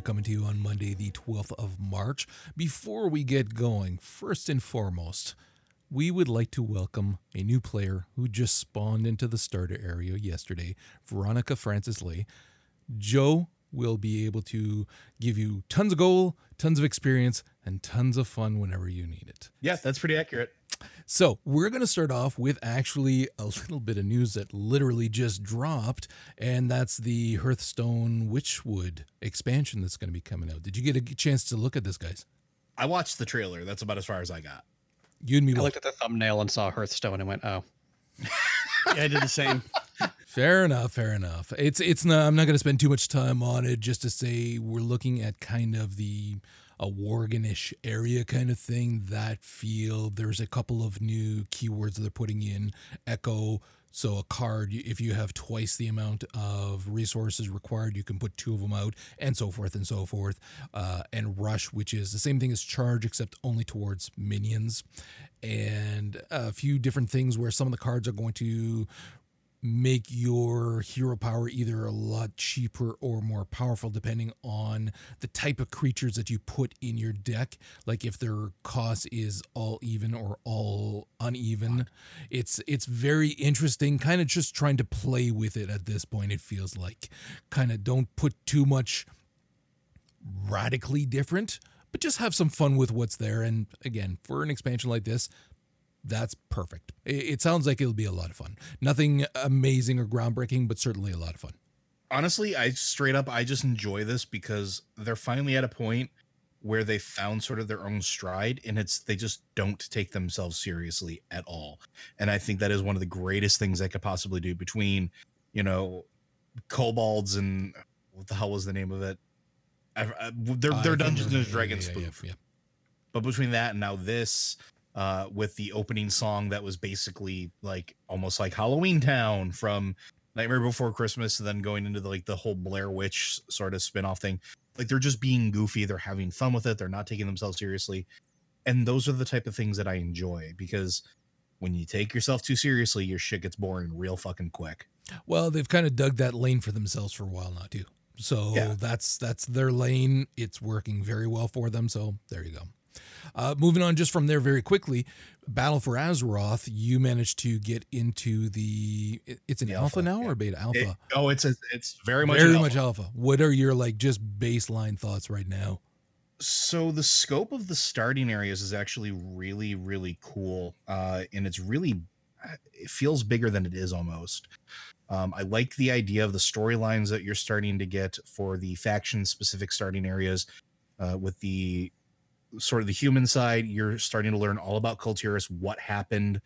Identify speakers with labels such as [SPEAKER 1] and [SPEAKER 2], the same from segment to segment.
[SPEAKER 1] Coming to you on Monday, the 12th of March. Before we get going, first and foremost, we would like to welcome a new player who just spawned into the starter area yesterday, Veronica Francis Lee. Joe will be able to give you tons of goal, tons of experience, and tons of fun whenever you need it.
[SPEAKER 2] Yeah, that's pretty accurate.
[SPEAKER 1] So, we're going to start off with actually a little bit of news that literally just dropped, and that's the Hearthstone Witchwood expansion that's going to be coming out. Did you get a chance to look at this, guys?
[SPEAKER 2] I watched the trailer. That's about as far as I got.
[SPEAKER 1] You and me
[SPEAKER 3] I looked at the thumbnail and saw Hearthstone and went, "Oh,
[SPEAKER 4] Yeah, I did the same.
[SPEAKER 1] Fair enough, fair enough. It's it's not. I'm not going to spend too much time on it. Just to say, we're looking at kind of the a Worgenish area kind of thing. That feel. There's a couple of new keywords they're putting in. Echo. So a card, if you have twice the amount of resources required, you can put two of them out, and so forth and so forth. Uh, and rush, which is the same thing as charge, except only towards minions. And a few different things where some of the cards are going to make your hero power either a lot cheaper or more powerful depending on the type of creatures that you put in your deck. Like if their cost is all even or all uneven it's it's very interesting kind of just trying to play with it at this point it feels like. Kind of don't put too much radically different but just have some fun with what's there. And again for an expansion like this that's perfect. It, sounds like it'll be a lot of fun. Nothing amazing or groundbreaking, but certainly a lot of fun.
[SPEAKER 2] Honestly, I straight up I just enjoy this because they're finally at a point where they found sort of their own stride and it's they just don't take themselves seriously at all. And I think that is one of the greatest things they could possibly do between, you know, kobolds and what the hell was the name of it? I, I, uh, they're
[SPEAKER 1] I
[SPEAKER 2] they're
[SPEAKER 1] can't
[SPEAKER 2] Dungeons and. Dragons
[SPEAKER 1] Yeah, yeah,
[SPEAKER 2] spoof.
[SPEAKER 1] yeah.
[SPEAKER 2] But between that and now this, uh, with the opening song that was basically like almost like Halloween Town from Nightmare Before Christmas, and then going into the, like the whole Blair Witch sort of spin-off thing. Like they're just being goofy, they're having fun with it, they're not taking themselves seriously. And those are the type of things that I enjoy because when you take yourself too seriously, your shit gets boring real fucking quick.
[SPEAKER 1] Well, they've kind of dug that lane for themselves for a while now too. So
[SPEAKER 2] Yeah.
[SPEAKER 1] that's that's their lane. It's working very well for them. So there you go. Uh, moving on, just from there very quickly, Battle for Azeroth. You managed to get into the. It's an
[SPEAKER 2] The
[SPEAKER 1] alpha,
[SPEAKER 2] alpha,
[SPEAKER 1] now
[SPEAKER 2] yeah.
[SPEAKER 1] or beta alpha?
[SPEAKER 2] It- oh, it's a, it's very much
[SPEAKER 1] very
[SPEAKER 2] an
[SPEAKER 1] much
[SPEAKER 2] alpha.
[SPEAKER 1] alpha. What are your like just baseline thoughts right now?
[SPEAKER 2] so the scope of the starting areas is actually really really cool uh and it's really it feels bigger than it is almost um, i like the idea of the storylines that you're starting to get for the faction specific starting areas uh, with the sort of the human side you're starting to learn all about Kul Tiras what happened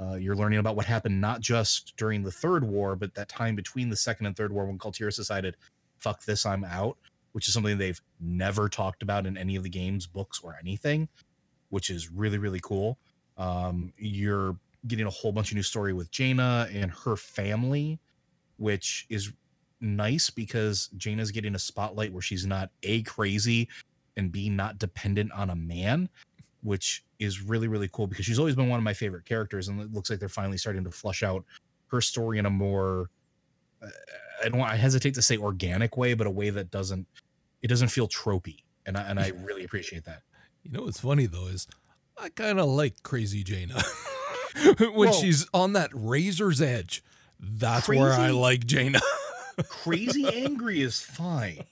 [SPEAKER 2] uh, you're learning about what happened not just during the third war but that time between the second and third war when Kul Tiras decided fuck this i'm out which is something they've never talked about in any of the games, books, or anything, which is really, really cool. Um, you're getting a whole bunch of new story with Jaina and her family, which is nice because Jaina's getting a spotlight where she's not A, crazy, and B, not dependent on a man, which is really, really cool because she's always been one of my favorite characters. And it looks like they're finally starting to flush out her story in a more uh, I don't I hesitate to say organic way, but a way that doesn't it doesn't feel tropey. And I, and I really appreciate that.
[SPEAKER 1] You know what's funny though is I kind of like Crazy Jaina when she's on that razor's edge. That's where I like Jaina.
[SPEAKER 2] Crazy angry is fine.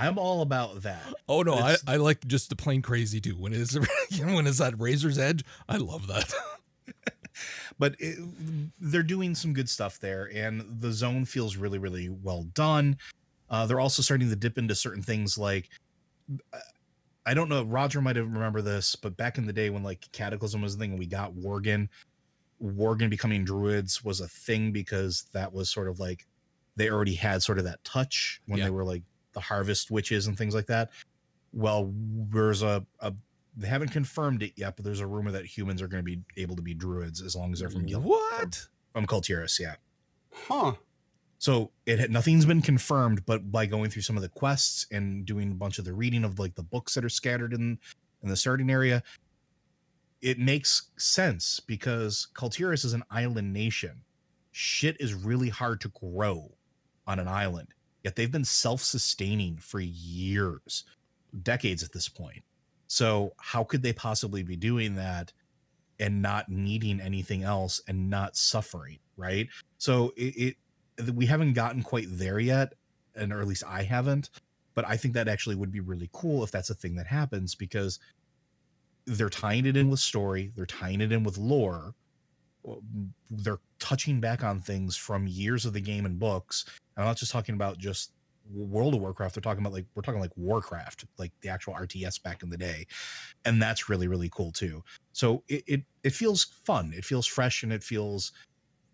[SPEAKER 2] I'm all about that.
[SPEAKER 1] Oh no, I, I like just the plain crazy too. When it's when it's that razor's edge, I love that.
[SPEAKER 2] But it, they're doing some good stuff there, and the zone feels really, really well done. Uh, they're also starting to dip into certain things like uh, I don't know. Roger might have remember this, but back in the day when like Cataclysm was a thing, we got Worgen. Worgen becoming druids was a thing because that was sort of like they already had sort of that touch when
[SPEAKER 1] Yeah.
[SPEAKER 2] they were like the harvest witches and things like that. well, there's a, a they haven't confirmed it yet, but there's a rumor that humans are going to be able to be druids as long as they're from Gil-
[SPEAKER 1] What?
[SPEAKER 2] from Kul Tiras. Yeah.
[SPEAKER 4] Huh.
[SPEAKER 2] So it had, nothing's been confirmed, but by going through some of the quests and doing a bunch of the reading of like the books that are scattered in in the starting area, it makes sense because Kul Tiras is an island nation. Shit is really hard to grow on an island. Yet they've been self-sustaining for years, decades at this point. So how could they possibly be doing that and not needing anything else and not suffering, right? So it, it we haven't gotten quite there yet, and or at least I haven't. But I think that actually would be really cool if that's a thing that happens because they're tying it in with story, they're tying it in with lore, they're touching back on things from years of the game and books. I'm not just talking about just World of Warcraft. They're talking about like we're talking like Warcraft, like the actual RTS back in the day, and that's really really cool too. So it it, it feels fun, it feels fresh, and it feels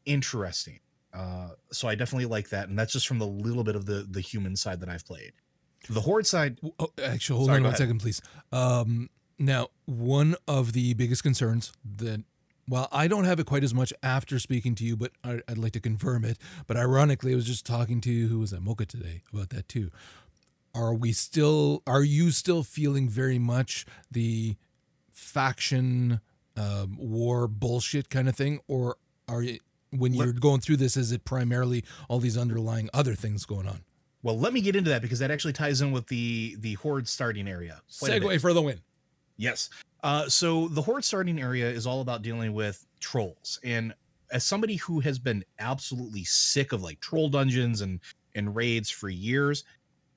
[SPEAKER 2] interesting. Uh, so I definitely like that, and that's just from the little bit of the the human side that I've played. The horde side,
[SPEAKER 1] Oh, actually, hold
[SPEAKER 2] Sorry,
[SPEAKER 1] on one
[SPEAKER 2] ahead.
[SPEAKER 1] second, please. Um, now, one of the biggest concerns that, well, I don't have it quite as much after speaking to you, but I, I'd like to confirm it. But ironically, I was just talking to who was at Mocha today about that too. Are we still? Are you still feeling very much the faction um, war bullshit kind of thing, or are you? When you're going through this, is it primarily all these underlying other things going on?
[SPEAKER 2] well, let me get into that because that actually ties in with the the horde starting area.
[SPEAKER 1] Segue for the win.
[SPEAKER 2] Yes. Uh, so the horde starting area is all about dealing with trolls, and as somebody who has been absolutely sick of like troll dungeons and and raids for years,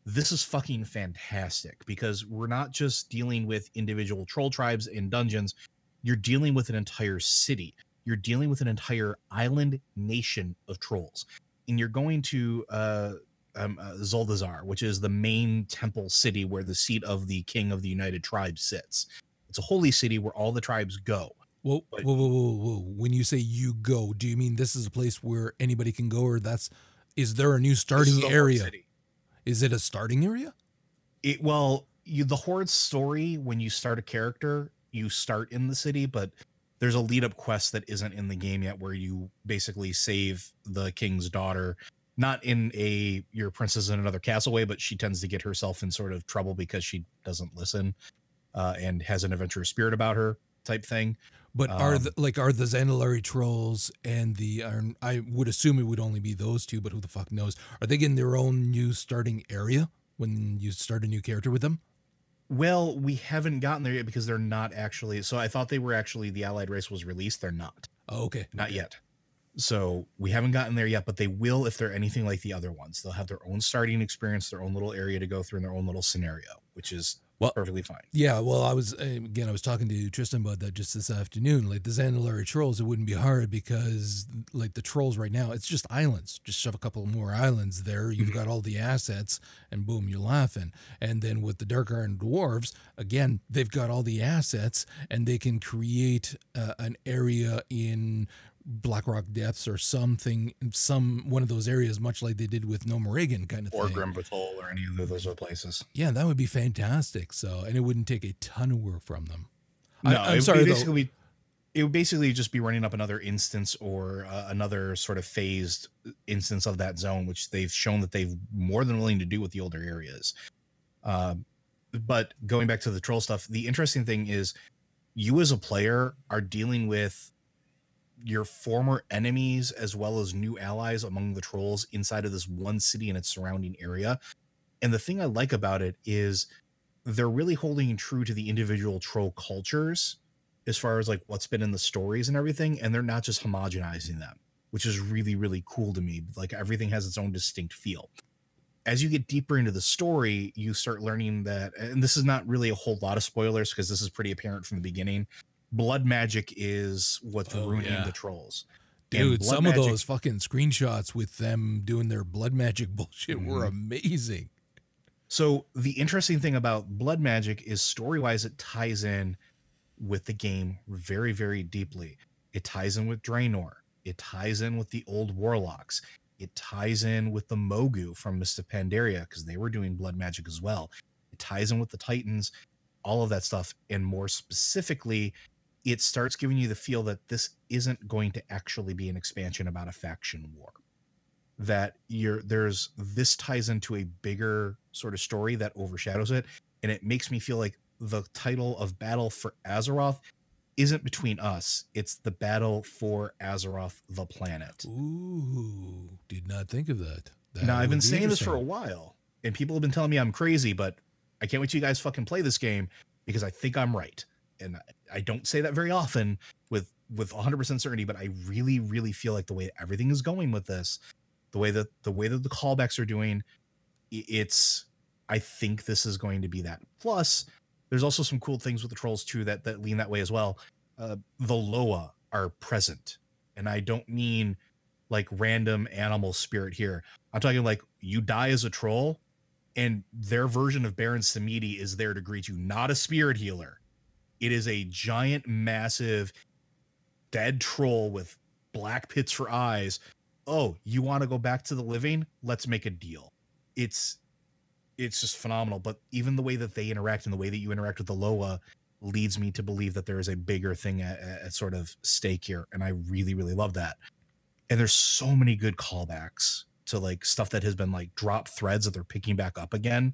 [SPEAKER 2] this is fucking fantastic because we're not just dealing with individual troll tribes in dungeons. You're dealing with an entire city. You're dealing with an entire island nation of trolls, and you're going to uh, um, uh, Zuldazar, which is the main temple city where the seat of the king of the United Tribes sits. It's a holy city where all the tribes go.
[SPEAKER 1] Whoa,
[SPEAKER 2] But-
[SPEAKER 1] whoa, whoa, whoa, whoa! When you say you go, do you mean this is a place where anybody can go, or that's is there a new starting area? Is it a starting area?
[SPEAKER 2] It well, you the horde story when you start a character, you start in the city, but there's a lead up quest that isn't in the game yet where you basically save the king's daughter not in a your princess in another castle way but she tends to get herself in sort of trouble because she doesn't listen uh, and has an adventurous spirit about her type thing
[SPEAKER 1] But are
[SPEAKER 2] Um,
[SPEAKER 1] the, like are the Zandalari trolls and the are, I would assume it would only be those two, but who the fuck knows? Are they getting their own new starting area when you start a new character with them?
[SPEAKER 2] Well, we haven't gotten there yet because they're not actually. So I thought they were actually the allied race was released. They're not,
[SPEAKER 1] Oh, okay,
[SPEAKER 2] not yet. So we haven't gotten there yet, but they will if they're anything like the other ones. They'll have their own starting experience, their own little area to go through, and their own little scenario, which is
[SPEAKER 1] Well-
[SPEAKER 2] perfectly fine.
[SPEAKER 1] Yeah, well, I was uh, again. I was talking to Tristan about that just this afternoon. Like the Zandalari trolls, it wouldn't be hard because like the trolls right now, it's just islands. Just shove a couple more islands there. You've got all the assets, and boom, you're laughing. And then with the Dark Iron dwarves, again, they've got all the assets, and they can create uh, an area in Blackrock Depths or something, some one of those areas, much like they did with Gnomeregan kind of
[SPEAKER 2] Or
[SPEAKER 1] thing.
[SPEAKER 2] Grim Batol or any of those other places.
[SPEAKER 1] Yeah, that would be fantastic. So, and it wouldn't take a ton of work from them.
[SPEAKER 2] No,
[SPEAKER 1] I,
[SPEAKER 2] it
[SPEAKER 1] am sorry, though.
[SPEAKER 2] basically it would basically just be running up another instance or uh, another sort of phased instance of that zone, which they've shown that they've more than willing to do with the older areas. Um, but going back to the troll stuff, the interesting thing is you as a player are dealing with your former enemies as well as new allies among the trolls inside of this one city and its surrounding area. And the thing I like about it is they're really holding true to the individual troll cultures as far as like what's been in the stories and everything and they're not just homogenizing them which is really really cool to me like everything has its own distinct feel as you get deeper into the story you start learning that and this is not really a whole lot of spoilers because this is pretty apparent from the beginning blood magic is what's
[SPEAKER 1] Oh,
[SPEAKER 2] ruining
[SPEAKER 1] yeah.
[SPEAKER 2] the trolls
[SPEAKER 1] Dude, some of those fucking screenshots with them doing their blood magic bullshit were
[SPEAKER 2] Mhm.
[SPEAKER 1] amazing.
[SPEAKER 2] So the interesting thing about blood magic is story wise, it ties in with the game very, very deeply. It ties in with Draenor. It ties in with the old warlocks. It ties in with the Mogu from of Pandaria because they were doing blood magic as well. It ties in with the Titans, all of that stuff. And more specifically, it starts giving you the feel that this isn't going to actually be an expansion about a faction war. That you're there's this ties into a bigger sort of story that overshadows it. And it makes me feel like the title of Battle for Azeroth isn't between us. It's the battle for Azeroth, the planet.
[SPEAKER 1] Ooh, did not think of that. that
[SPEAKER 2] now I've been
[SPEAKER 1] be
[SPEAKER 2] saying this for a while, and people have been telling me I'm crazy, but I can't wait till you guys fucking play this game because I think I'm right. And I- don't say that very often with with 100% certainty, but I really, really feel like the way everything is going with this, the way that the way that the callbacks are doing, it's I think this is going to be that. Plus, there's also some cool things with the trolls too that that lean that way as well. Uh, the Loa are present, and I don't mean like random animal spirit here. I'm talking like you die as a troll, and their version of Baron Samedi is there to greet you, not a spirit healer. It is a giant, massive, dead troll with black pits for eyes. Oh, you want to go back to the living? Let's make a deal. It's it's just phenomenal. But even the way that they interact and the way that you interact with the Loa leads me to believe that there is a bigger thing at, at sort of stake here. And I really, really love that. And there's so many good callbacks to like stuff that has been like drop threads that they're picking back up again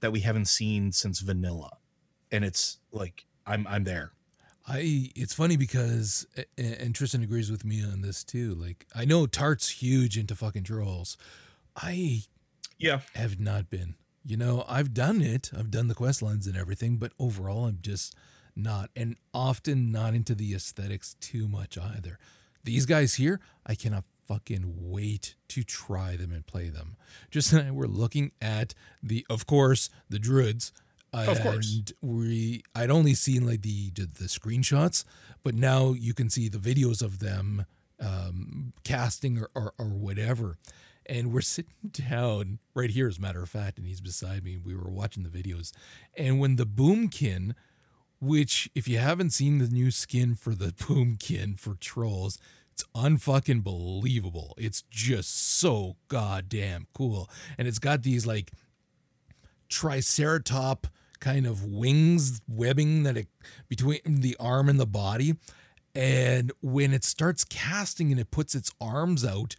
[SPEAKER 2] that we haven't seen since vanilla. And it's like I'm I'm there.
[SPEAKER 1] I it's funny because and Tristan agrees with me on this too. Like I know Tart's huge into fucking trolls. I
[SPEAKER 2] Yeah.
[SPEAKER 1] have not been. You know, I've done it. I've done the quest lines and everything, but overall I'm just not and often not into the aesthetics too much either. These guys here, I cannot fucking wait to try them and play them. Just and I were looking at the of course, the druids
[SPEAKER 2] Of course.
[SPEAKER 1] and we I'd only seen like the the, the screenshots, but now you can see the videos of them um, casting or, or or whatever. And we're sitting down right here, as a matter of fact, and he's beside me. We were watching the videos, and when the boomkin, which if you haven't seen the new skin for the boomkin for trolls, it's unfucking believable. It's just so goddamn cool, and it's got these like triceratop kind of wings webbing that it between the arm and the body. And when it starts casting and it puts its arms out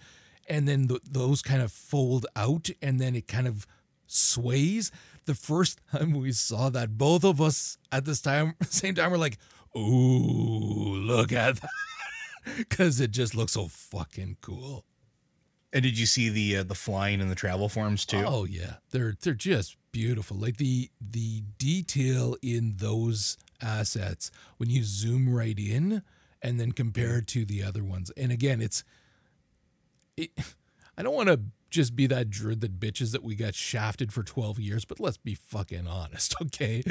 [SPEAKER 1] and then th- those kind of fold out and then it kind of sways the first time we saw that both of us at this time same time we're like ooh look at that because it just looks so fucking cool.
[SPEAKER 2] And did you see the uh, the flying and the travel forms too?
[SPEAKER 1] Oh yeah, they're they're just beautiful. Like the the detail in those assets when you zoom right in and then compare to the other ones. And again, it's it, I don't want to just be that druid that bitches that we got shafted for 12 years, but let's be fucking honest, okay?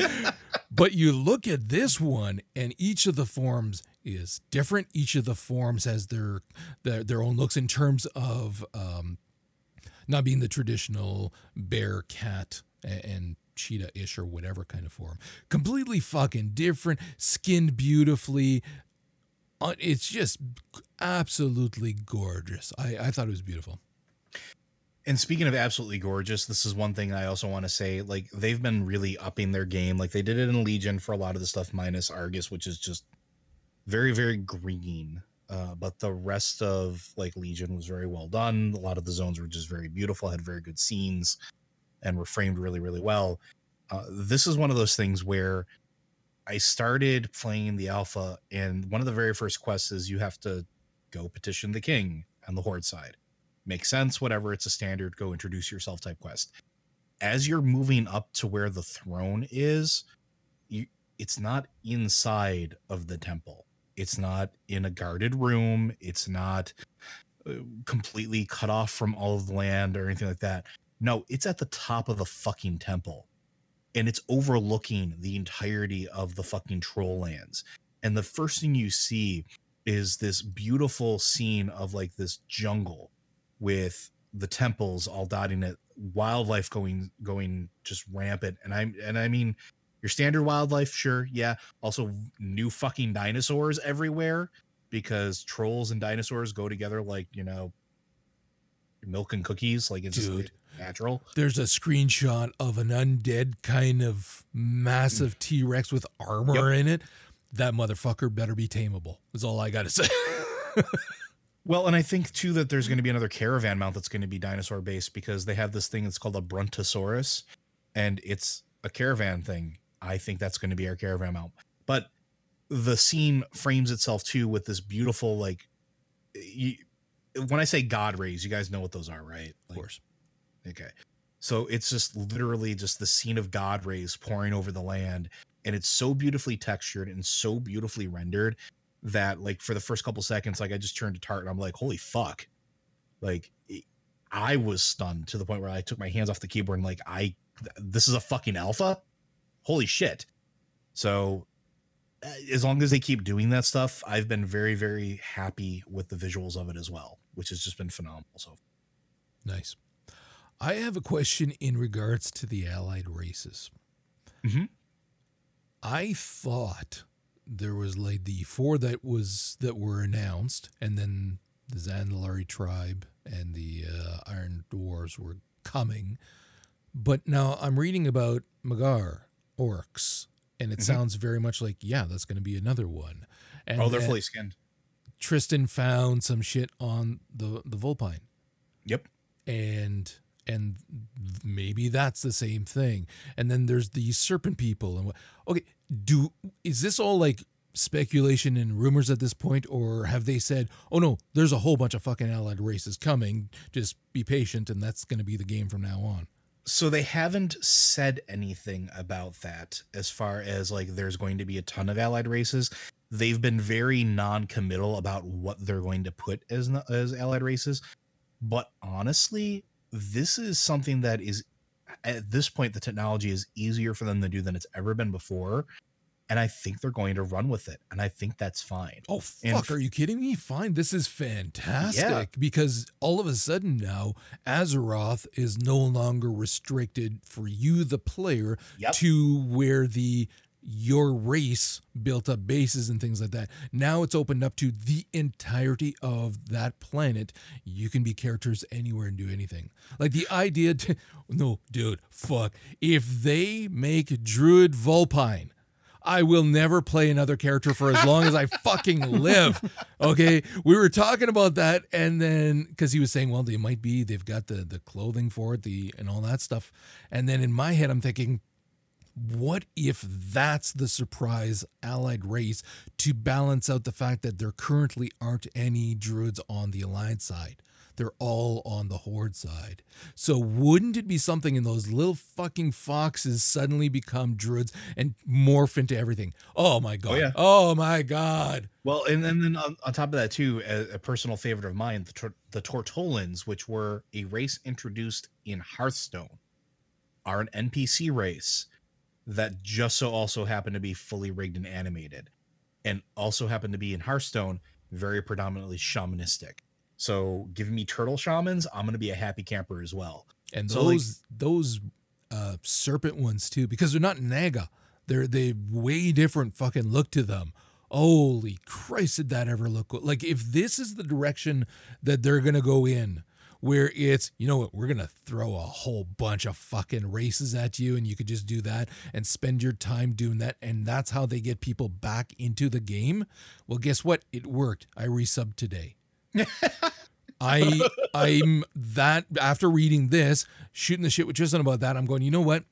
[SPEAKER 1] but you look at this one and each of the forms is different. Each of the forms has their their, their own looks in terms of um not being the traditional bear, cat, a- and cheetah ish or whatever kind of form. Completely fucking different, skinned beautifully. Uh, It's just absolutely gorgeous. I, I thought it was beautiful.
[SPEAKER 2] And speaking of absolutely gorgeous, this is one thing I also want to say. Like they've been really upping their game. Like they did it in Legion for a lot of the stuff, minus Argus, which is just very, very green. Uh, but the rest of like Legion was very well done. A lot of the zones were just very beautiful, had very good scenes, and were framed really, really well. Uh, this is one of those things where I started playing the alpha, and one of the very first quests is you have to go petition the king on the horde side. Makes sense whatever it's a standard go introduce yourself type quest. As you're moving up to where the throne is you it's not inside of the temple. It's not in a guarded room. It's not uh, completely cut off from all of the land or anything like that no it's at the top of the fucking temple and it's overlooking the entirety of the fucking troll lands. And the first thing you see is this beautiful scene of like this jungle with the temples all dotting it wildlife going going just rampant. And i'm and i mean your standard wildlife sure yeah. Also new fucking dinosaurs everywhere because trolls and dinosaurs go together like you know milk and cookies. Like it's
[SPEAKER 1] Dude.
[SPEAKER 2] just natural.
[SPEAKER 1] There's a screenshot of an undead kind of massive mm. T Rex with armor in it. That motherfucker better be tameable. Is all I gotta say.
[SPEAKER 2] Well, and I think too that there's going to be another caravan mount that's going to be dinosaur based because they have this thing that's called a Brontosaurus, and it's a caravan thing. I think that's going to be our caravan mount. But the scene frames itself too with this beautiful like. When I say God rays, you guys know what those are, right?
[SPEAKER 1] of course.
[SPEAKER 2] Okay. So it's just literally just the scene of God rays pouring over the land. And it's so beautifully textured and so beautifully rendered that, like, for the first couple seconds, like, I just turned to Tart and I'm like, holy fuck. Like, I was stunned to the point where I took my hands off the keyboard and, like, I, this is a fucking alpha? Holy shit. So, uh, as long as they keep doing that stuff, I've been very, very happy with the visuals of it as well, which has just been phenomenal. So,
[SPEAKER 1] Nice. I have a question in regards to the allied races.
[SPEAKER 2] Mhm.
[SPEAKER 1] I thought there was like the four that was that were announced, and then the Zandalari tribe and the uh, Iron Dwarves were coming. But now I'm reading about Mag'har orcs, and it
[SPEAKER 2] Mhm.
[SPEAKER 1] sounds very much like yeah, that's going to be another one. And
[SPEAKER 2] oh, they're
[SPEAKER 1] that
[SPEAKER 2] fully skinned.
[SPEAKER 1] Tristan found some shit on the the Volpine
[SPEAKER 2] Yep.
[SPEAKER 1] and and maybe that's the same thing. And then there's the serpent people and what okay do is this all like speculation and rumors at this point? Or have they said oh no there's a whole bunch of fucking allied races coming. Just be patient and that's going to be the game from now on.
[SPEAKER 2] So they haven't said anything about that as far as like there's going to be a ton of allied races they've been very non-committal about what they're going to put as as allied races. But honestly this is something that is at this point the technology is easier for them to do than it's ever been before and i think they're going to run with it and i think that's fine.
[SPEAKER 1] Oh fuck
[SPEAKER 2] f-
[SPEAKER 1] are you kidding me? Fine this is fantastic because all of a sudden now azeroth is no longer restricted for you the player
[SPEAKER 2] Yep.
[SPEAKER 1] to where the your race built up bases and things like that. Now it's opened up to the entirety of that planet. You can be characters anywhere and do anything. Like the idea to, no, dude, fuck. If they make Druid Vulpine, I will never play another character for as long as I fucking live. Okay. We were talking about that and then because he was saying, well, they might be, they've got the the clothing for it, the and all that stuff. And then in my head, I'm thinking, what if that's the surprise allied race to balance out the fact that there currently aren't any druids on the allied side? They're all on the horde side. So wouldn't it be something in those little fucking foxes suddenly become druids and morph into everything? Oh my god.
[SPEAKER 2] Oh, yeah.
[SPEAKER 1] Oh my god.
[SPEAKER 2] Well, and then, then on, on top of that too, a, a personal favorite of mine, the, Tor- the Tortolans, which were a race introduced in Hearthstone, are an NPC race that just so also happen to be fully rigged and animated, and also happen to be in Hearthstone very predominantly shamanistic. So, giving me turtle shamans, I'm gonna be a happy camper as well.
[SPEAKER 1] And
[SPEAKER 2] So, like-
[SPEAKER 1] those those uh serpent ones too, because they're not Naga. They're they way different fucking look to them. Holy Christ, did that ever look good? Like if this is the direction that they're gonna go in, where it's you know what, we're gonna throw a whole bunch of fucking races at you, and you could just do that and spend your time doing that, and that's how they get people back into the game. Well, guess what? It worked. I resubbed today. I I'm that after reading this, shooting the shit with Tristan about that, I'm going, you know what?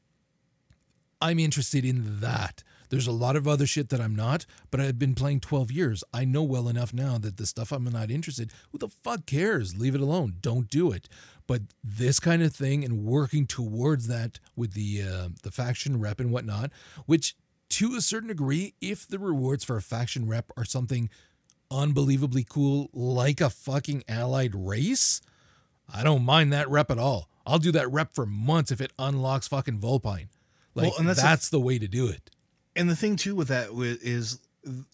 [SPEAKER 1] I'm interested in that. There's a lot of other shit that I'm not, but I've been playing 12 years. I know well enough now that the stuff I'm not interested, who the fuck cares? Leave it alone. Don't do it. But this kind of thing and working towards that with the uh, the faction rep and whatnot, which to a certain degree, if the rewards for a faction rep are something unbelievably cool, like a fucking allied race, I don't mind that rep at all. I'll do that rep for months if it unlocks fucking Volpine. Like
[SPEAKER 2] Well, that's
[SPEAKER 1] that's,
[SPEAKER 2] the-
[SPEAKER 1] the way to do it.
[SPEAKER 2] And the thing too with that is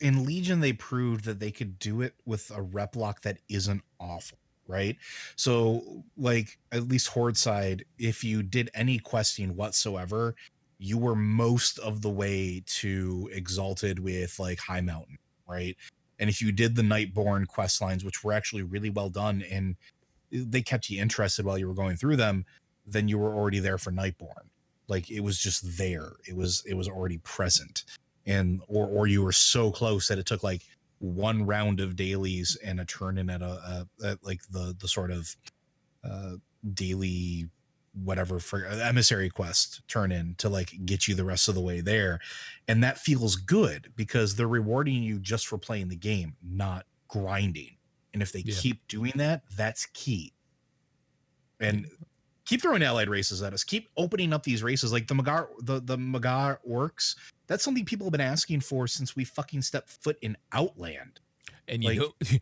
[SPEAKER 2] in Legion they proved that they could do it with a rep lock that isn't awful, right? So like at least Horde side, if you did any questing whatsoever, you were most of the way to Exalted with like Highmountain, right? And if you did the Nightborne quest lines, which were actually really well done, and they kept you interested while you were going through them, then you were already there for Nightborne. Like it was just there. It was it was already present. And or or you were so close that it took like one round of dailies and a turn in at a, a at like the the sort of uh daily whatever for uh, emissary quest turn in to like get you the rest of the way there and that feels good because they're rewarding you just for playing the game not grinding and if they
[SPEAKER 1] Yeah.
[SPEAKER 2] keep doing that that's key and keep throwing allied races at us keep opening up these races like the Mag'har the the Mag'har orcs that's something people have been asking for since we fucking stepped foot in outland
[SPEAKER 1] And you
[SPEAKER 2] Like-
[SPEAKER 1] know,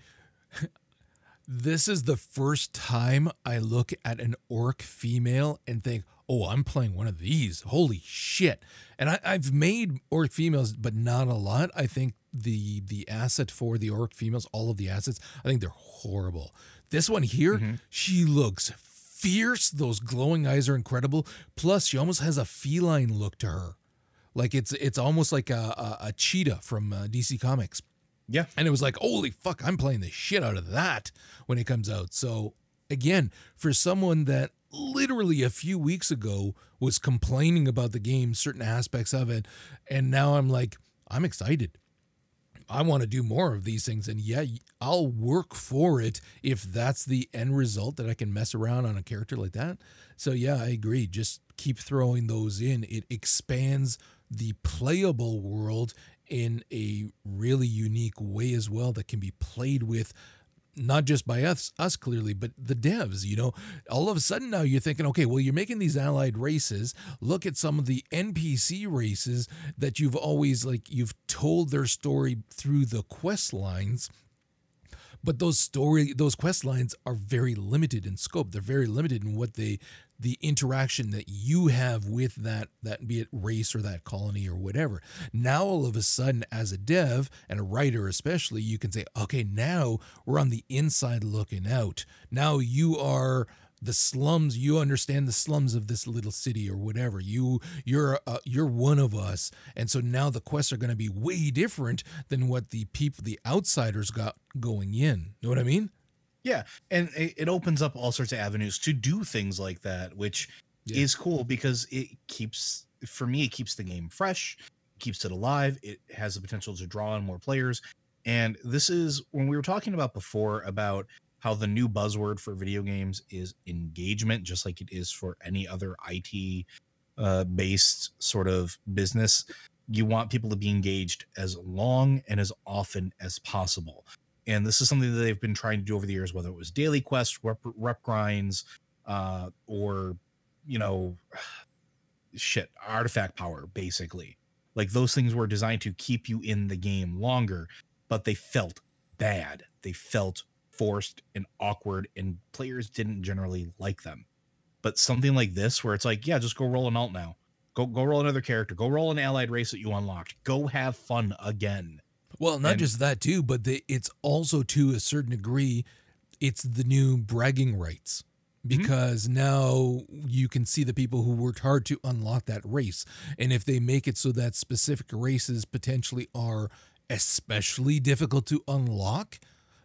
[SPEAKER 1] this is the first time I look at an orc female and think, oh, I'm playing one of these. Holy shit. And I, I've made orc females, but not a lot. I think the the asset for the orc females, all of the assets, I think they're horrible. This one here,
[SPEAKER 2] Mhm.
[SPEAKER 1] she looks fierce. Those glowing eyes are incredible. Plus, she almost has a feline look to her. Like it's it's almost like a, a, a cheetah from uh, DC Comics.
[SPEAKER 2] Yeah.
[SPEAKER 1] And it was like, holy fuck, I'm playing the shit out of that when it comes out. So, again, for someone that literally a few weeks ago was complaining about the game, certain aspects of it, and now I'm like, I'm excited. I want to do more of these things. And yeah, I'll work for it if that's the end result that I can mess around on a character like that. So, yeah, I agree. Just keep throwing those in. It expands the playable world in a really unique way as well that can be played with not just by us us clearly but the devs you know? All of a sudden now you're thinking okay well you're making these allied races. Look at some of the npc races that you've always like you've told their story through the quest lines. But those story those quest lines are very limited in scope. They're very limited in what they the interaction that you have with that that be it race or that colony or whatever. Now all of a sudden as a dev and a writer especially you can say okay now we're on the inside looking out. Now you are the slums you understand the slums of this little city or whatever. You you're uh, you're one of us. And so now the quests are going to be way different than what the people the outsiders got going in. Know what i mean
[SPEAKER 2] Yeah, and it, it opens up all sorts of avenues to do things like that, which
[SPEAKER 1] Yeah.
[SPEAKER 2] is cool because it keeps, for me, it keeps the game fresh, keeps it alive. It has the potential to draw in more players. And this is when we were talking about before about how the new buzzword for video games is engagement, just like it is for any other IT uh, based sort of business. You want people to be engaged as long and as often as possible and this is something that they've been trying to do over the years whether it was daily quests rep, rep grinds uh or you know shit artifact power basically. Like those things were designed to keep you in the game longer but they felt bad. They felt forced and awkward and players didn't generally like them. But something like this where it's like yeah just go roll an alt now. Go go roll another character. Go roll an allied race that you unlocked. Go have fun again
[SPEAKER 1] Well, not
[SPEAKER 2] And-
[SPEAKER 1] just that too, but the, it's also to a certain degree, it's the new bragging rights mm-hmm. because now you can see the people who worked hard to unlock that race, and if they make it so that specific races potentially are especially difficult to unlock,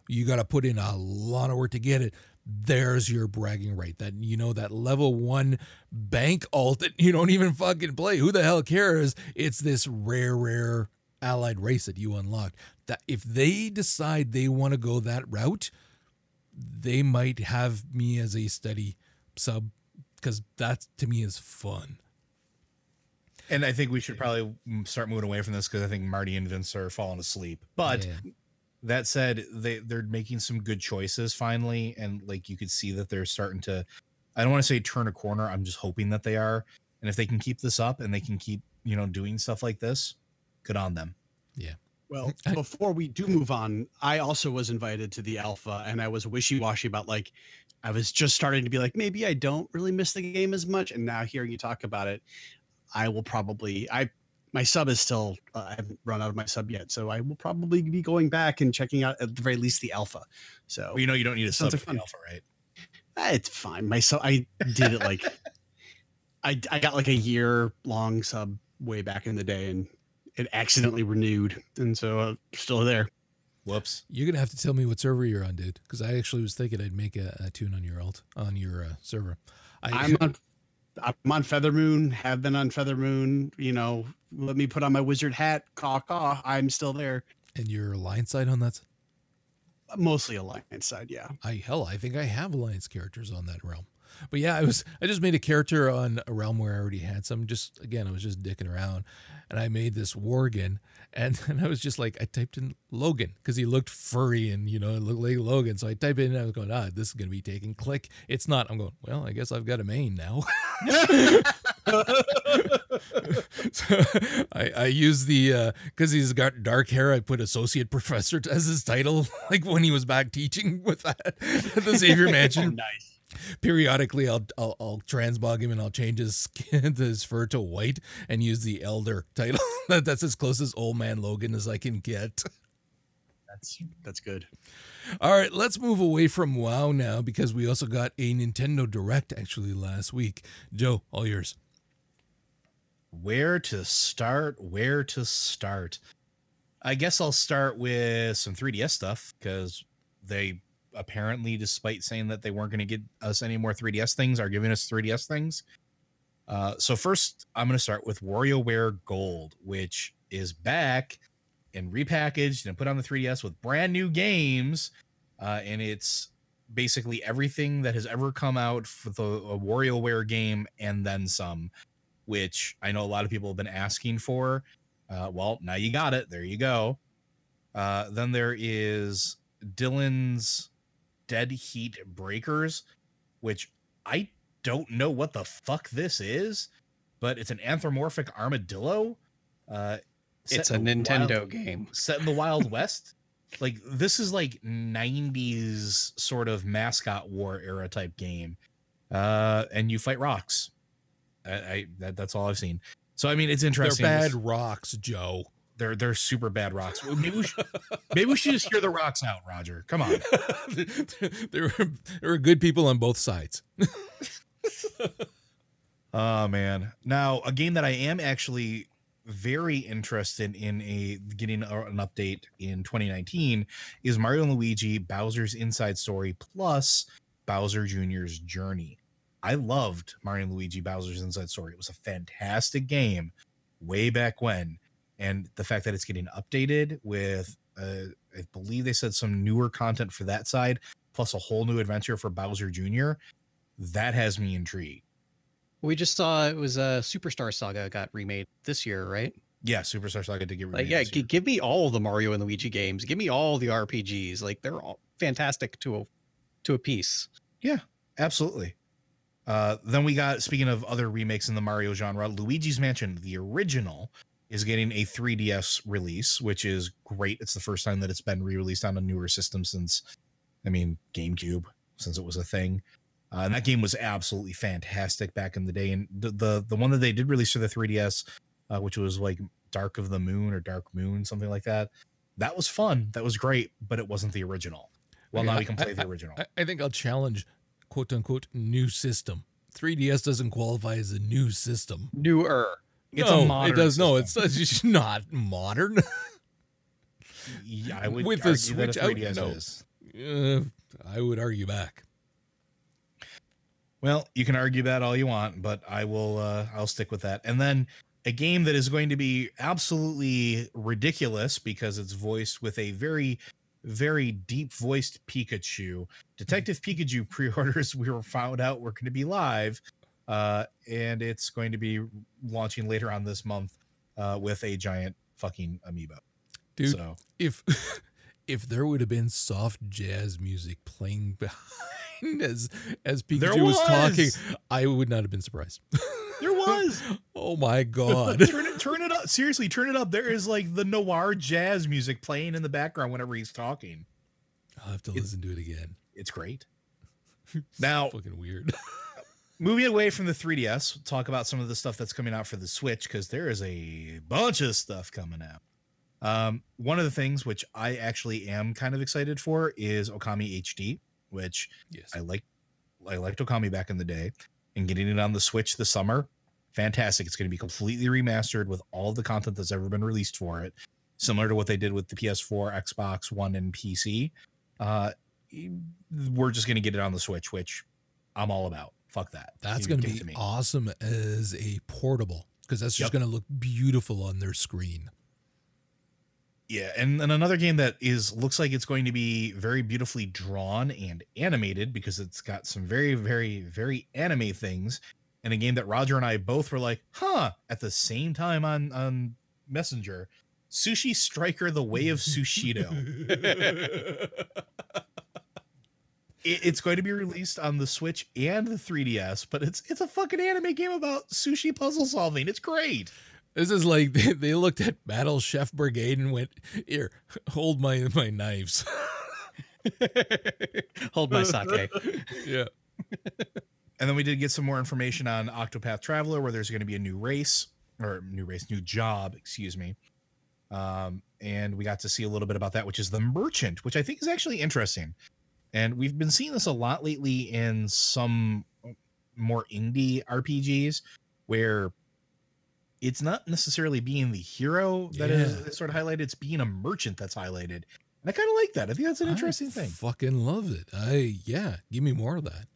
[SPEAKER 1] you got to put in a lot of work to get it. There's your bragging right. That you know that level one bank alt that you don't even fucking play. Who the hell cares? It's this rare, rare allied race that you unlocked. That if they decide they want to go that route, they might have me as a steady sub because that to me is fun.
[SPEAKER 2] And I think we should probably mm, start moving away from this because I think Marty and Vince are falling asleep. But
[SPEAKER 1] Yeah.
[SPEAKER 2] that said, they they're making some good choices finally, and like you could see that they're starting to. I don't want to say turn a corner. I'm just hoping that they are, and if they can keep this up and they can keep you know doing stuff like this, good on them.
[SPEAKER 4] Yeah.
[SPEAKER 1] Well,
[SPEAKER 4] before we do move on, I also was invited to the alpha and I was wishy washy about like, I was just starting to be like, maybe I don't really miss the game as much. And now hearing you talk about it, I will probably, I, my sub is still, uh, I haven't run out of my sub yet. So I will probably be going back and checking out at the very least the alpha. So
[SPEAKER 2] Well, you know you don't need a sub
[SPEAKER 4] Sounds like
[SPEAKER 2] for the
[SPEAKER 4] fun.
[SPEAKER 2] alpha, right?
[SPEAKER 4] eh, it's fine. My sub, I did it like, I, I got like a year long sub way back in the day and it accidentally renewed. And so uh, still there.
[SPEAKER 2] Whoops.
[SPEAKER 1] You're gonna have to tell me what server you're on, dude, because I actually was thinking I'd make a, a tune on your alt on your uh, server. I,
[SPEAKER 4] I'm on I'm on Feathermoon, have been on Feathermoon, you know, let me put on my wizard hat, caw caw, I'm still there.
[SPEAKER 1] and your alliance side on that.
[SPEAKER 4] Mostly Alliance side, yeah.
[SPEAKER 1] I hell, I think I have alliance characters on that realm. But yeah, I was I just made a character on a realm where I already had some. Just again, I was just dicking around, and I made this Worgen, and, and I was just like I typed in Logan because he looked furry and you know it looked like Logan. So I typed in, and I was going, ah, this is gonna be taken. click. It's not. I'm going, well, I guess I've got a main now. so I, I use the because he's got dark hair. I put associate professor as his title, like when he was back teaching with that at the Xavier Mansion.
[SPEAKER 4] nice.
[SPEAKER 1] Periodically, I'll, I'll I'll transmog him and I'll change his skin, to his fur to white, and use the elder title. that's as close as old man Logan as I can get.
[SPEAKER 4] That's that's good.
[SPEAKER 1] All right, let's move away from WoW now because we also got a Nintendo Direct actually last week. Joe, all yours.
[SPEAKER 2] Where to start? Where to start? I guess I'll start with some 3DS stuff because they apparently, despite saying that they weren't going to get us any more 3DS things, are giving us 3DS things. Uh, so first, I'm going to start with WarioWare Gold, which is back and repackaged and put on the 3DS with brand new games, uh, and it's basically everything that has ever come out for the a WarioWare game and then some, which I know a lot of people have been asking for. Uh, well, now you got it. There you go. Uh, then there is Dillon's Dead Heat Breakers, which I don't know what the fuck this is, but it's an anthropomorphic armadillo. Uh,
[SPEAKER 3] It's a
[SPEAKER 2] in the wild-
[SPEAKER 3] Nintendo game.
[SPEAKER 2] set in the Wild West. Like this is like 90s sort of mascot war era type game. Uh and you fight rocks. I, I that, that's all I've seen. So I mean it's interesting.
[SPEAKER 1] They're
[SPEAKER 2] bad
[SPEAKER 1] rocks, Joe.
[SPEAKER 2] They're they're super bad rocks. Maybe we should, maybe we should just hear the rocks out, Roger. Come on.
[SPEAKER 1] there were there were good people on both sides.
[SPEAKER 2] Oh man. Now, a game that I am actually very interested in a getting an update in 2019 is Mario and Luigi Bowser's Inside Story plus Bowser Jr.'s Journey. I loved Mario and Luigi Bowser's Inside Story. It was a fantastic game way back when. And the fact that it's getting updated with uh, I believe they said some newer content for that side plus a whole new adventure for Bowser Jr. That has me intrigued.
[SPEAKER 3] We just saw it was a Superstar Saga got remade this year, right?
[SPEAKER 2] Yeah, Superstar Saga to get
[SPEAKER 3] Like,
[SPEAKER 2] remade
[SPEAKER 3] yeah,
[SPEAKER 2] this
[SPEAKER 3] g- give me all the Mario and Luigi games. Give me all the RPGs. Like, they're all fantastic to a to a piece.
[SPEAKER 2] Yeah, absolutely. Uh, then we got speaking of other remakes in the Mario genre, Luigi's Mansion, the original, is getting a 3DS release, which is great. It's the first time that it's been re-released on a newer system since, I mean, GameCube, since it was a thing. Uh, and that game was absolutely fantastic back in the day. And the the, the one that they did release for the 3DS, uh, which was like Dark of the Moon or Dark Moon, something like that, that was fun. That was great, but it wasn't the original. Well, now we can
[SPEAKER 1] I-
[SPEAKER 2] play the original.
[SPEAKER 1] I, I think I'll challenge quote unquote new system. 3DS doesn't qualify as a new system.
[SPEAKER 3] Newer.
[SPEAKER 2] It's
[SPEAKER 1] no,
[SPEAKER 2] a modern
[SPEAKER 1] it does no. It's, it's not modern.
[SPEAKER 2] Yeah, I would
[SPEAKER 1] With the
[SPEAKER 2] argue that a
[SPEAKER 1] Switch out,
[SPEAKER 2] 3DS
[SPEAKER 1] no.
[SPEAKER 2] is.
[SPEAKER 1] uh, I would argue back.
[SPEAKER 2] Well, you can argue that all you want, but I will. Uh, I'll stick with that. And then a game that is going to be absolutely ridiculous because it's voiced with a very, very deep voiced Pikachu. Detective Pikachu pre-orders we were found out were going to be live, uh, and it's going to be launching later on this month uh, with a giant fucking amiibo.
[SPEAKER 1] Dude,
[SPEAKER 2] So
[SPEAKER 1] if if there would have been soft jazz music playing behind as as Pikachu was. talking! I would not have been surprised.
[SPEAKER 2] there was.
[SPEAKER 1] oh my god.
[SPEAKER 2] turn it turn it up seriously turn it up there is like the noir jazz music playing in the background whenever he's talking
[SPEAKER 1] I'll have to
[SPEAKER 2] It's-
[SPEAKER 1] listen to it again.
[SPEAKER 2] it's great now
[SPEAKER 1] Fucking weird.
[SPEAKER 2] Moving away from the 3ds we'll talk about some of the stuff that's coming out for the switch because there is a bunch of stuff coming out um, one of the things which i actually am kind of excited for is okami hd which
[SPEAKER 1] yes.
[SPEAKER 2] i like i liked okami back in the day and getting it on the switch this summer fantastic it's going to be completely remastered with all the content that's ever been released for it similar to what they did with the PS4, Xbox One, and PC. Uh, we're just going to get it on the Switch, which I'm all about. Fuck that.
[SPEAKER 1] That's going to be awesome as a portable because that's just
[SPEAKER 2] Yep.
[SPEAKER 1] going to look beautiful on their screen.
[SPEAKER 2] Yeah, and, and another game that is looks like it's going to be very beautifully drawn and animated because it's got some very, very, very anime things. And a game that Roger and I both were like, huh, at the same time on on Messenger. Sushi Striker The Way of Sushido. It- it's going to be released on the Switch and the 3DS, but it's it's a fucking anime game about sushi puzzle solving. It's great.
[SPEAKER 1] This is like they, they looked at Battle Chef Brigade and went, "Here, hold my my knives."
[SPEAKER 3] Hold my sake.
[SPEAKER 1] yeah.
[SPEAKER 2] And then we did get some more information on Octopath Traveler, where there's going to be a new race or new race, new job, excuse me. Um, and we got to see a little bit about that, which is the merchant, which I think is actually interesting. And we've been seeing this a lot lately in some more indie RPGs where it's not necessarily being the hero that is
[SPEAKER 1] Yeah.
[SPEAKER 2] is sort of highlighted, it's being a merchant that's highlighted. And I kind of like that. I think that's an interesting
[SPEAKER 1] I
[SPEAKER 2] thing.
[SPEAKER 1] Fucking love it. I yeah. Give me more of that.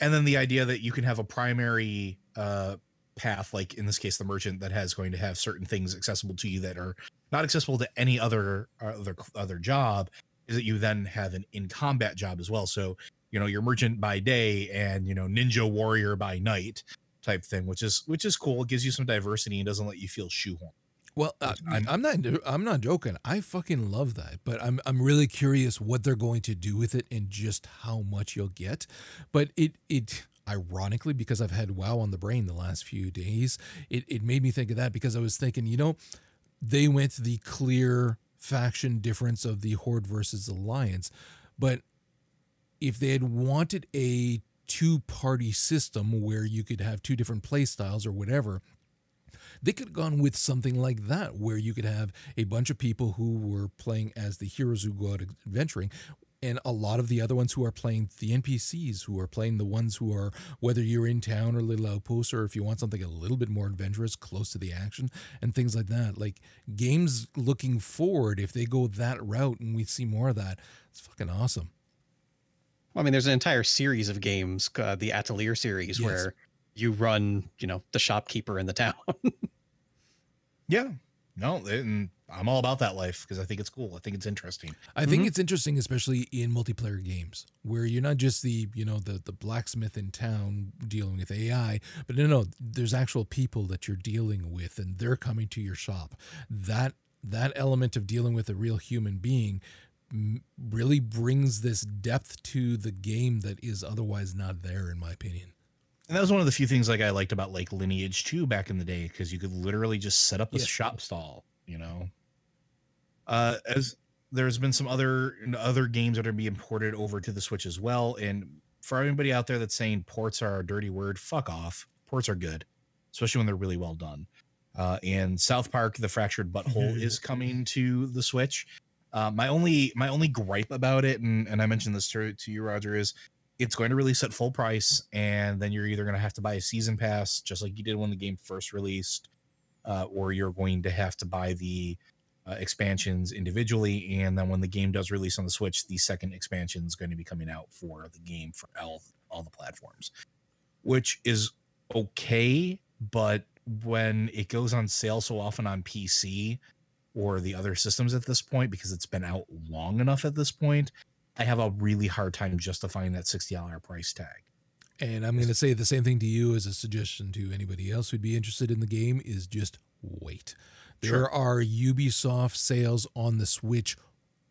[SPEAKER 2] and then the idea that you can have a primary uh path like in this case the merchant that has going to have certain things accessible to you that are not accessible to any other uh, other other job is that you then have an in combat job as well so you know your merchant by day and you know ninja warrior by night type thing which is which is cool it gives you some diversity and doesn't let you feel shoehorned
[SPEAKER 1] Well, uh,
[SPEAKER 2] I'm-
[SPEAKER 1] I'm, not. I'm not joking. I fucking love that, but I'm I'm really curious what they're going to do with it and just how much you'll get. But it it ironically because I've had WoW on the brain the last few days, it it made me think of that because I was thinking, you know, they went the clear faction difference of the Horde versus Alliance, but if they had wanted a two party system where you could have two different play styles or whatever they could have gone with something like that where you could have a bunch of people who were playing as the heroes who go out adventuring and a lot of the other ones who are playing the npcs who are playing the ones who are whether you're in town or little outposts or if you want something a little bit more adventurous close to the action and things like that like games looking forward if they go that route and we see more of that it's fucking awesome Well,
[SPEAKER 3] I mean, there's an entire series of games, uh, the Atelier series,
[SPEAKER 1] Yes.
[SPEAKER 3] where you run, you know, the shopkeeper in the town.
[SPEAKER 2] yeah no and i'm all about that life because i think it's cool i think it's interesting
[SPEAKER 1] I think
[SPEAKER 3] Mhm.
[SPEAKER 1] it's interesting, especially in multiplayer games, where you're not just the you know the the blacksmith in town dealing with AI, but no, no, there's actual people that you're dealing with, and they're coming to your shop. That that element of dealing with a real human being really brings this depth to the game that is otherwise not there, in my opinion.
[SPEAKER 2] And that was one of the few things like I liked about like Lineage 2 back in the day because you could literally just set up a
[SPEAKER 1] Yes.
[SPEAKER 2] shop stall, you know. Uh as there's been some other other games that are being ported over to the Switch as well and for anybody out there that's saying ports are a dirty word, fuck off. Ports are good, especially when they're really well done. Uh and South Park The Fractured But Whole is coming to the Switch. Uh, my only my only gripe about it, and, and I mentioned this to, to you, Roger, is it's going to release at full price, and then you're either going to have to buy a season pass, just like you did when the game first released, uh, or you're going to have to buy the uh, expansions individually. And then when the game does release on the Switch, the second expansion is going to be coming out for the game for all all the platforms, which is okay. But when it goes on sale so often on PC or the other systems at this point, because it's been out long enough at this point, I have a really hard time justifying that $60 price tag.
[SPEAKER 1] And I'm going to say the same thing to you as a suggestion to anybody else who'd be interested in the game is just wait. There
[SPEAKER 2] Sure.
[SPEAKER 1] are Ubisoft sales on the Switch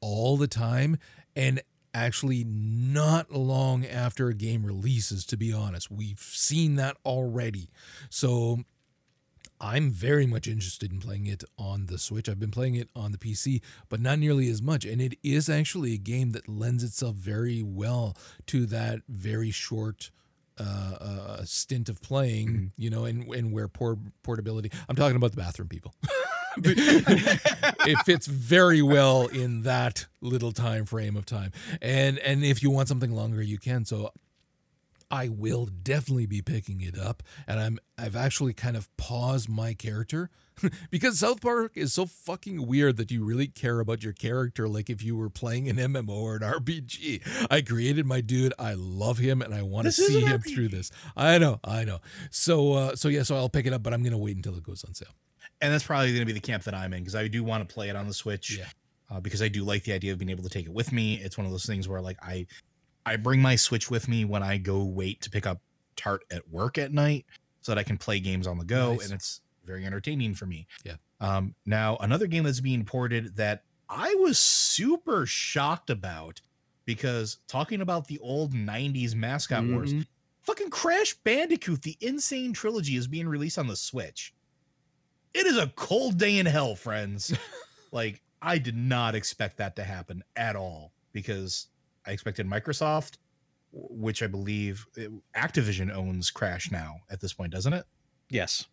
[SPEAKER 1] all the time and actually not long after a game releases to be honest. We've seen that already. So I'm very much interested in playing it on the Switch. I've been playing it on the PC, but not nearly as much. And it is actually a game that lends itself very well to that very short uh, uh, stint of playing,
[SPEAKER 2] Mhm.
[SPEAKER 1] you know, and, and where port- portability. I'm talking about the bathroom people. it fits very well in that little time frame of time. And and if you want something longer, you can. So I will definitely be picking it up, and I'm I've actually kind of paused my character because South Park is so fucking weird that you really care about your character like if you were playing an MMO or an RPG. I created my dude, I love him, and I want to see him
[SPEAKER 2] RPG.
[SPEAKER 1] through this. I know, I know. So uh, so yeah, so I'll pick it up, but I'm gonna wait until it goes on sale.
[SPEAKER 2] and that's probably going to be the camp that I'm in because I do want to play it on the Switch.
[SPEAKER 1] Yeah.
[SPEAKER 2] Uh, because I do like the idea of being able to take it with me. It's one of those things where like I, I bring my Switch with me when I go wait to pick up Tart at work at night, so that I can play games on the go,
[SPEAKER 1] Nice.
[SPEAKER 2] and it's very entertaining for me.
[SPEAKER 1] Yeah.
[SPEAKER 2] Um. Now another game that's being ported that I was super shocked about because talking about the old '90s mascot wars,
[SPEAKER 4] Mhm.
[SPEAKER 2] fucking Crash Bandicoot, the N. Sane Trilogy, is being released on the Switch. It is a cold day in hell, friends. like, I did not expect that to happen at all because I expected Microsoft, which I believe Activision owns Crash now at this point, doesn't it?
[SPEAKER 3] Yes.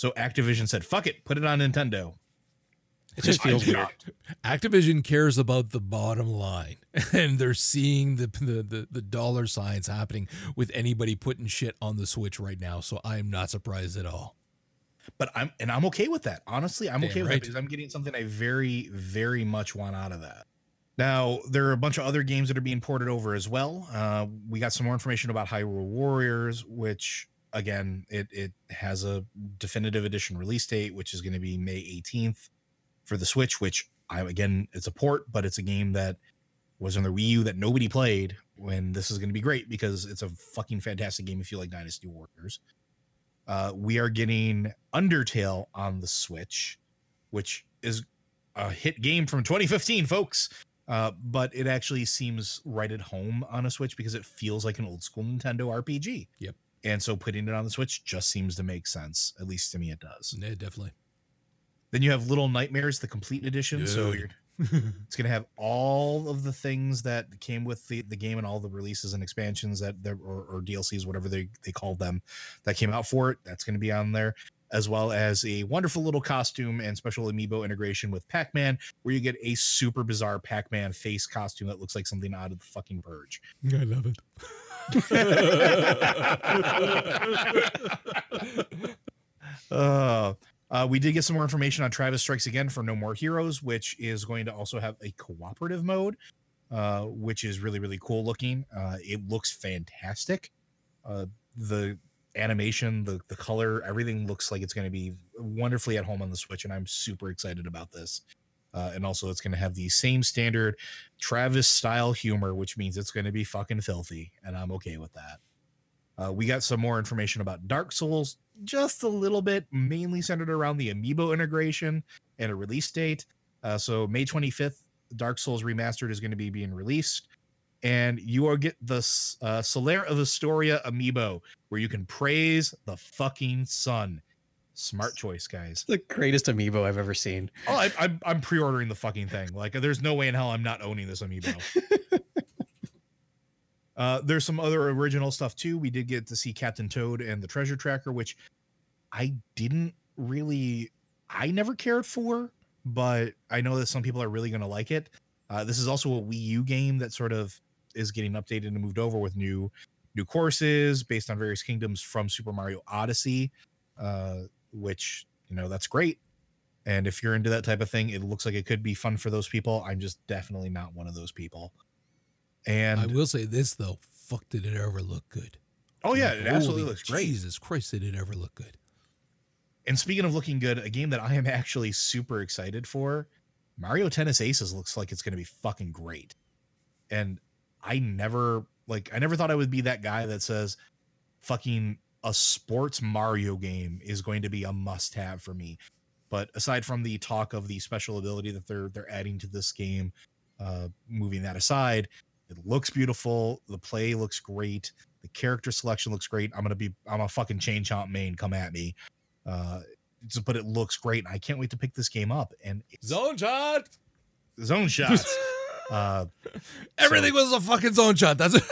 [SPEAKER 2] So Activision said, fuck it, put it on Nintendo.
[SPEAKER 3] It just feels weird.
[SPEAKER 1] Activision cares about the bottom line, and they're seeing the, the the the dollar signs happening with anybody putting shit on the Switch right now. So I'm not surprised at all.
[SPEAKER 2] But I'm and I'm okay with that. Honestly, I'm
[SPEAKER 1] Damn
[SPEAKER 2] okay with
[SPEAKER 1] right.
[SPEAKER 2] that because I'm getting something I very, very much want out of that. Now, there are a bunch of other games that are being ported over as well. Uh, we got some more information about Hyrule Warriors, which again, it it has a definitive edition release date, which is going to be May 18th for the Switch. Which I again, it's a port, but it's a game that was on the Wii U that nobody played. When this is going to be great because it's a fucking fantastic game if you like Dynasty Warriors. Uh, we are getting Undertale on the Switch, which is a hit game from 2015, folks. Uh, but it actually seems right at home on a Switch because it feels like an old school Nintendo RPG.
[SPEAKER 1] Yep.
[SPEAKER 2] And so putting it on the Switch just seems to make sense. At least to me, it does.
[SPEAKER 1] Yeah, definitely.
[SPEAKER 2] Then you have Little Nightmares, the complete edition. So
[SPEAKER 1] Dude.
[SPEAKER 2] you're it's going to have all of the things that came with the, the game and all the releases and expansions that there or, or DLCs, whatever they, they called them, that came out for it. That's going to be on there, as well as a wonderful little costume and special amiibo integration with Pac Man, where you get a super bizarre Pac Man face costume that looks like something out of the fucking Purge.
[SPEAKER 1] I love it.
[SPEAKER 2] Uh, uh, we did get some more information on Travis Strikes Again for No More Heroes, which is going to also have a cooperative mode, uh, which is really, really cool looking. Uh, it looks fantastic. Uh, the animation, the, the color, everything looks like it's going to be wonderfully at home on the Switch, and I'm super excited about this. Uh, and also, it's going to have the same standard Travis style humor, which means it's going to be fucking filthy, and I'm okay with that. Uh, we got some more information about Dark Souls, just a little bit, mainly centered around the amiibo integration and a release date. Uh, so May 25th, Dark Souls Remastered is going to be being released, and you will get the uh, Solaire of Astora amiibo, where you can praise the fucking sun. Smart choice, guys.
[SPEAKER 3] the greatest amiibo I've ever seen.
[SPEAKER 2] Oh, I, I'm, I'm pre-ordering the fucking thing. Like, there's no way in hell I'm not owning this amiibo. uh, there's some other original stuff too. We did get to see Captain Toad and the Treasure Tracker, which I didn't really, I never cared for, but I know that some people are really going to like it. Uh, this is also a Wii U game that sort of is getting updated and moved over with new new courses based on various kingdoms from Super Mario Odyssey, uh, which you know that's great. And if you're into that type of thing, it looks like it could be fun for those people. I'm just definitely not one of those people. And
[SPEAKER 1] I will say this though, fuck did it ever look good.
[SPEAKER 2] oh yeah,
[SPEAKER 1] Like,
[SPEAKER 2] it absolutely looks great.
[SPEAKER 1] Jesus Christ, did it ever look good?
[SPEAKER 2] And speaking of looking good, a game that I am actually super excited for, Mario Tennis Aces looks like it's going to be fucking great. And I never like I never thought I would be that guy that says fucking a sports Mario game is going to be a must have for me. But aside from the talk of the special ability that they're they're adding to this game, uh moving that aside, it looks beautiful, the play looks great, the character selection looks great. I'm going to be I'm a fucking chain chomp main, come at me uh just- but it looks great and i can't wait to pick this game up and
[SPEAKER 1] Zone shot.
[SPEAKER 2] zone shots uh
[SPEAKER 1] Everything was a fucking zone shot. That's it.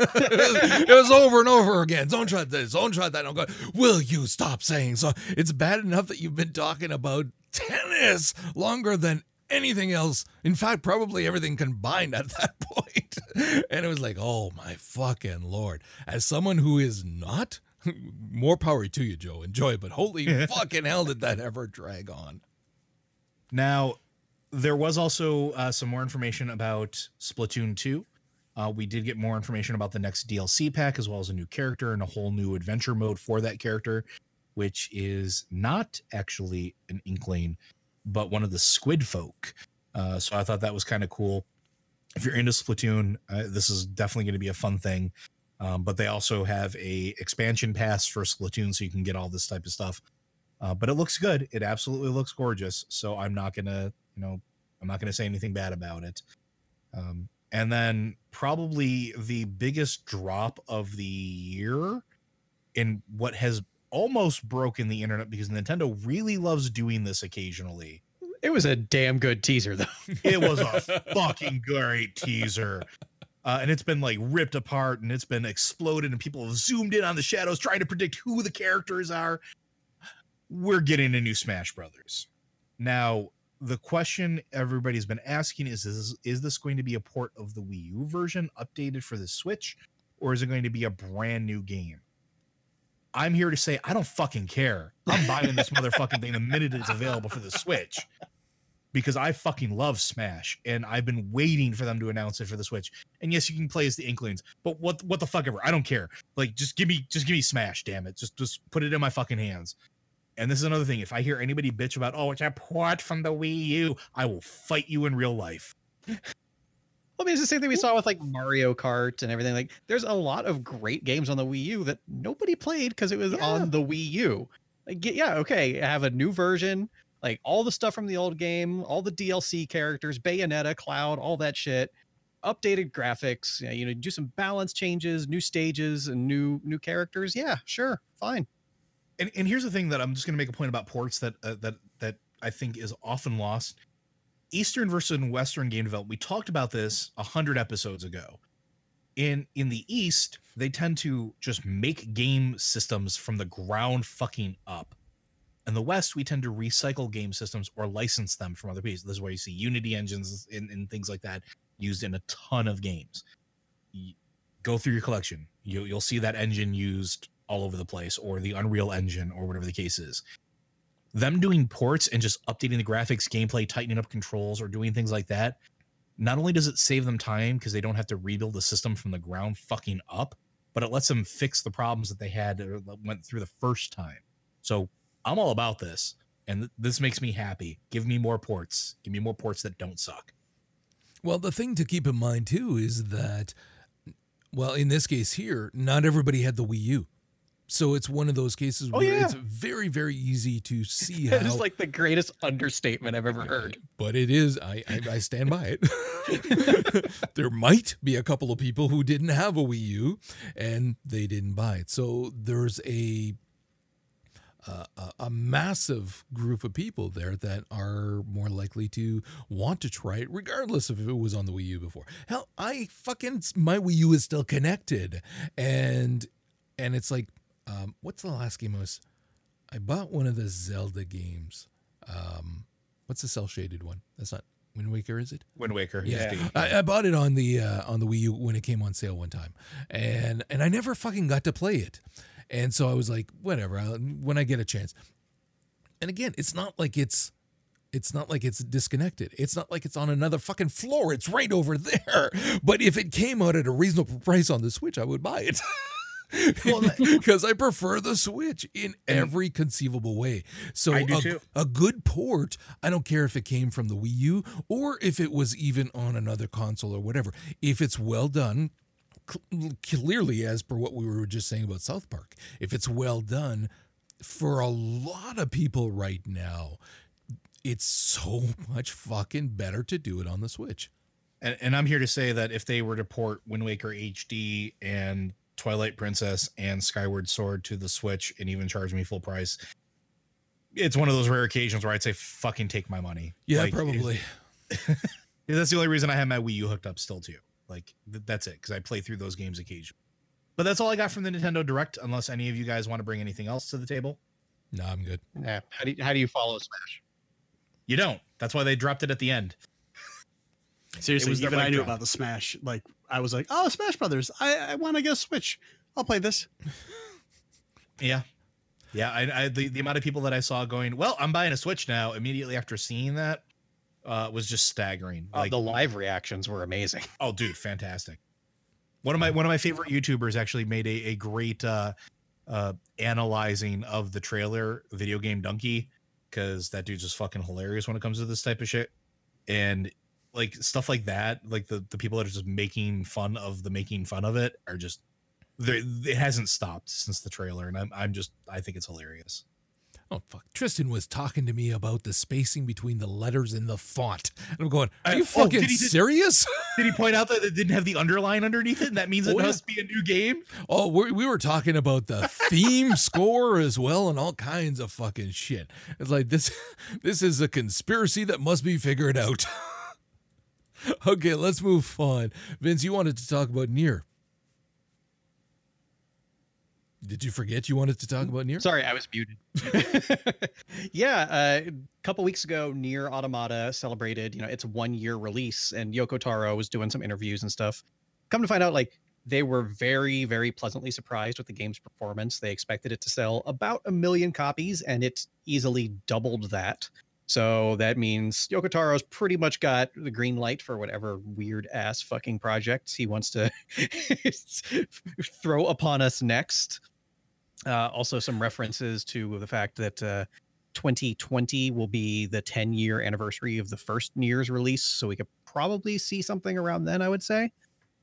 [SPEAKER 1] it was over and over again. Zone shot this, zone shot that. I'm going, will you stop saying so? It's bad enough that you've been talking about tennis longer than anything else. In fact, probably everything combined at that point. and it was like, oh my fucking lord. As someone who is not, more power to you, Joe. Enjoy, but holy fucking hell, did that ever drag on?
[SPEAKER 2] Now, there was also uh, some more information about Splatoon 2. Uh, we did get more information about the next DLC pack, as well as a new character and a whole new adventure mode for that character, which is not actually an Inkling, but one of the Squid Folk. Uh, so I thought that was kind of cool. If you're into Splatoon, uh, this is definitely going to be a fun thing. Um, but they also have a expansion pass for Splatoon, so you can get all this type of stuff. Uh, but it looks good. It absolutely looks gorgeous. So I'm not gonna, you know, I'm not gonna say anything bad about it. Um, and then probably the biggest drop of the year in what has almost broken the internet because Nintendo really loves doing this occasionally.
[SPEAKER 3] It was a damn good teaser, though.
[SPEAKER 2] It was a fucking great teaser. Uh, and it's been like ripped apart and it's been exploded, and people have zoomed in on the shadows trying to predict who the characters are. We're getting a new Smash Brothers. Now, the question everybody's been asking is, is is this going to be a port of the Wii U version updated for the Switch, or is it going to be a brand new game? I'm here to say I don't fucking care. I'm buying this motherfucking thing the minute it's available for the Switch because I fucking love Smash and I've been waiting for them to announce it for the Switch. And yes, you can play as the Inklings, but what what the fuck ever? I don't care. Like just give me just give me Smash, damn it. Just just put it in my fucking hands. And this is another thing. If I hear anybody bitch about, oh, it's a port from the Wii U, I will fight you in real life.
[SPEAKER 3] I mean, it's the same thing we saw with like Mario Kart and everything. Like, there's a lot of great games on the Wii U that nobody played because it was
[SPEAKER 2] Yeah.
[SPEAKER 3] on the Wii U. Like, yeah, okay, I have a new version, like all the stuff from the old game, all the DLC characters, Bayonetta, Cloud, all that shit, updated graphics. Yeah, you know, do some balance changes, new stages, and new new characters. Yeah, sure, fine.
[SPEAKER 2] And, and here's the thing that I'm just going to make a point about ports that uh, that that I think is often lost. Eastern versus Western game development. We talked about this a hundred episodes ago. In in the East, they tend to just make game systems from the ground fucking up. In the West, we tend to recycle game systems or license them from other pieces. This is why you see Unity engines and, and things like that used in a ton of games. Y- Go through your collection. You, you'll see that engine used all over the place, or the Unreal Engine, or whatever the case is. Them doing ports and just updating the graphics, gameplay, tightening up controls, or doing things like that. Not only does it save them time because they don't have to rebuild the system from the ground fucking up, but it lets them fix the problems that they had uh, or went through the first time. So I'm all about this, and th- this makes me happy. Give me more ports. Give me more ports that don't suck.
[SPEAKER 1] Well, the thing to keep in mind too is that, well, in this case here, not everybody had the Wii U. So it's one of those cases
[SPEAKER 2] Oh,
[SPEAKER 1] where
[SPEAKER 2] yeah.
[SPEAKER 1] it's very, very easy to see
[SPEAKER 3] That
[SPEAKER 1] how.
[SPEAKER 3] is like the greatest understatement I've ever heard.
[SPEAKER 1] but it is. I, I, I stand by it. there might be a couple of people who didn't have a Wii U and they didn't buy it. So there's a a, a- a massive group of people there that are more likely to want to try it, regardless of if it was on the Wii U before. Hell, I fucking my Wii U is still connected, and and it's like, um, what's the last game I was? I bought one of the Zelda games. Um, what's the cell shaded one? That's not Wind Waker, is it?
[SPEAKER 2] Wind Waker.
[SPEAKER 1] Yeah,
[SPEAKER 2] HD.
[SPEAKER 1] I, I bought it on the uh, on the Wii U when it came on sale one time, and and I never fucking got to play it, and so I was like, whatever, I'll, when I get a chance. And again, it's not like it's it's not like it's disconnected. It's not like it's on another fucking floor. It's right over there. But if it came out at a reasonable price on the Switch, I would buy it.
[SPEAKER 2] Well,
[SPEAKER 1] because I prefer the Switch in every conceivable way. So a, a good port, I don't care if it came from the Wii U or if it was even on another console or whatever. If it's well done, cl- clearly as per what we were just saying about South Park, if it's well done for a lot of people right now, it's so much fucking better to do it on the Switch.
[SPEAKER 2] and, and I'm here to say that if they were to port Wind Waker HD and Twilight Princess and Skyward Sword to the Switch and even charge me full price, it's one of those rare occasions where I'd say fucking take my money.
[SPEAKER 1] Yeah,
[SPEAKER 2] Like,
[SPEAKER 1] probably.
[SPEAKER 2] That's the only reason I have my Wii U hooked up still too. Like th- that's it because I play through those games occasionally. But that's all I got from the Nintendo Direct. Unless any of you guys want to bring anything else to the table.
[SPEAKER 1] No, I'm good.
[SPEAKER 3] Yeah. How do you, how do you follow Smash?
[SPEAKER 2] You don't. That's why they dropped it at the end.
[SPEAKER 4] Seriously, even I knew
[SPEAKER 2] drop.
[SPEAKER 4] about the Smash. Like I was like, oh, Smash Brothers. I, I want to get a Switch. I'll play this.
[SPEAKER 2] Yeah. Yeah, I, I the, the amount of people that I saw going, well, I'm buying a Switch now immediately after seeing that uh, was just staggering.
[SPEAKER 3] Uh, the live reactions were amazing.
[SPEAKER 2] Oh, dude, fantastic! One of my one of my favorite YouTubers actually made a a great uh, uh, analyzing of the trailer, Video Game Dunkey, because that dude's just fucking hilarious when it comes to this type of shit, and like stuff like that, like the the people that are just making fun of the making fun of it are just. It hasn't stopped since the trailer, and I'm I'm just I think it's hilarious.
[SPEAKER 1] Oh fuck! Tristan was talking to me about the spacing between the letters in the font. And I'm going, "Are
[SPEAKER 2] I-
[SPEAKER 1] you
[SPEAKER 2] oh,
[SPEAKER 1] fucking
[SPEAKER 2] did he
[SPEAKER 1] serious?"
[SPEAKER 2] Did he point out that it didn't have the underline underneath it, and that means it
[SPEAKER 1] Oh, yeah.
[SPEAKER 2] must be a new game?
[SPEAKER 1] Oh, we we were talking about the theme score as well, and all kinds of fucking shit. It's like this. This is a conspiracy that must be figured out. okay, let's move on. Vince, you wanted to talk about NieR. Did you forget you wanted to talk about NieR?
[SPEAKER 3] Sorry, I was muted. yeah, uh, a couple weeks ago, NieR Automata celebrated, you know, its one year release, and Yoko Taro was doing some interviews and stuff. Come to find out, like they were very, very pleasantly surprised with the game's performance. They expected it to sell about a million copies, and it easily doubled that. So that means Yoko Taro's pretty much got the green light for whatever weird ass fucking projects he wants to throw upon us next. Uh, also, some references to the fact that uh, 2020 will be the 10 year anniversary of the first NieR's release. So we could probably see something around then, I would say.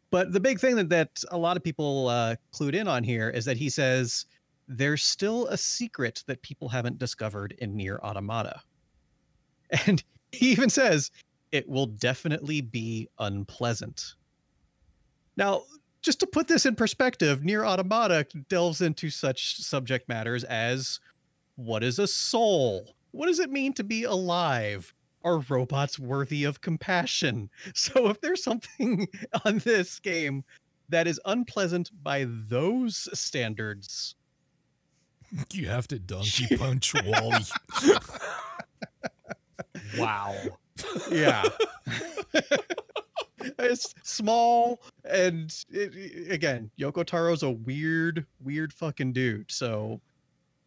[SPEAKER 3] But the big thing that, that a lot of people uh, clued in on here is that he says there's still a secret that people haven't discovered in NieR Automata. And he even says it will definitely be unpleasant. Now, just to put this in perspective, NieR Automata delves into such subject matters as what is a soul? What does it mean to be alive? Are robots worthy of compassion? So, if there's something on this game that is unpleasant by those standards,
[SPEAKER 1] You have to donkey punch Wally.
[SPEAKER 4] Wow.
[SPEAKER 3] yeah. it's small and it, again, Yoko Taro's a weird, weird fucking dude. So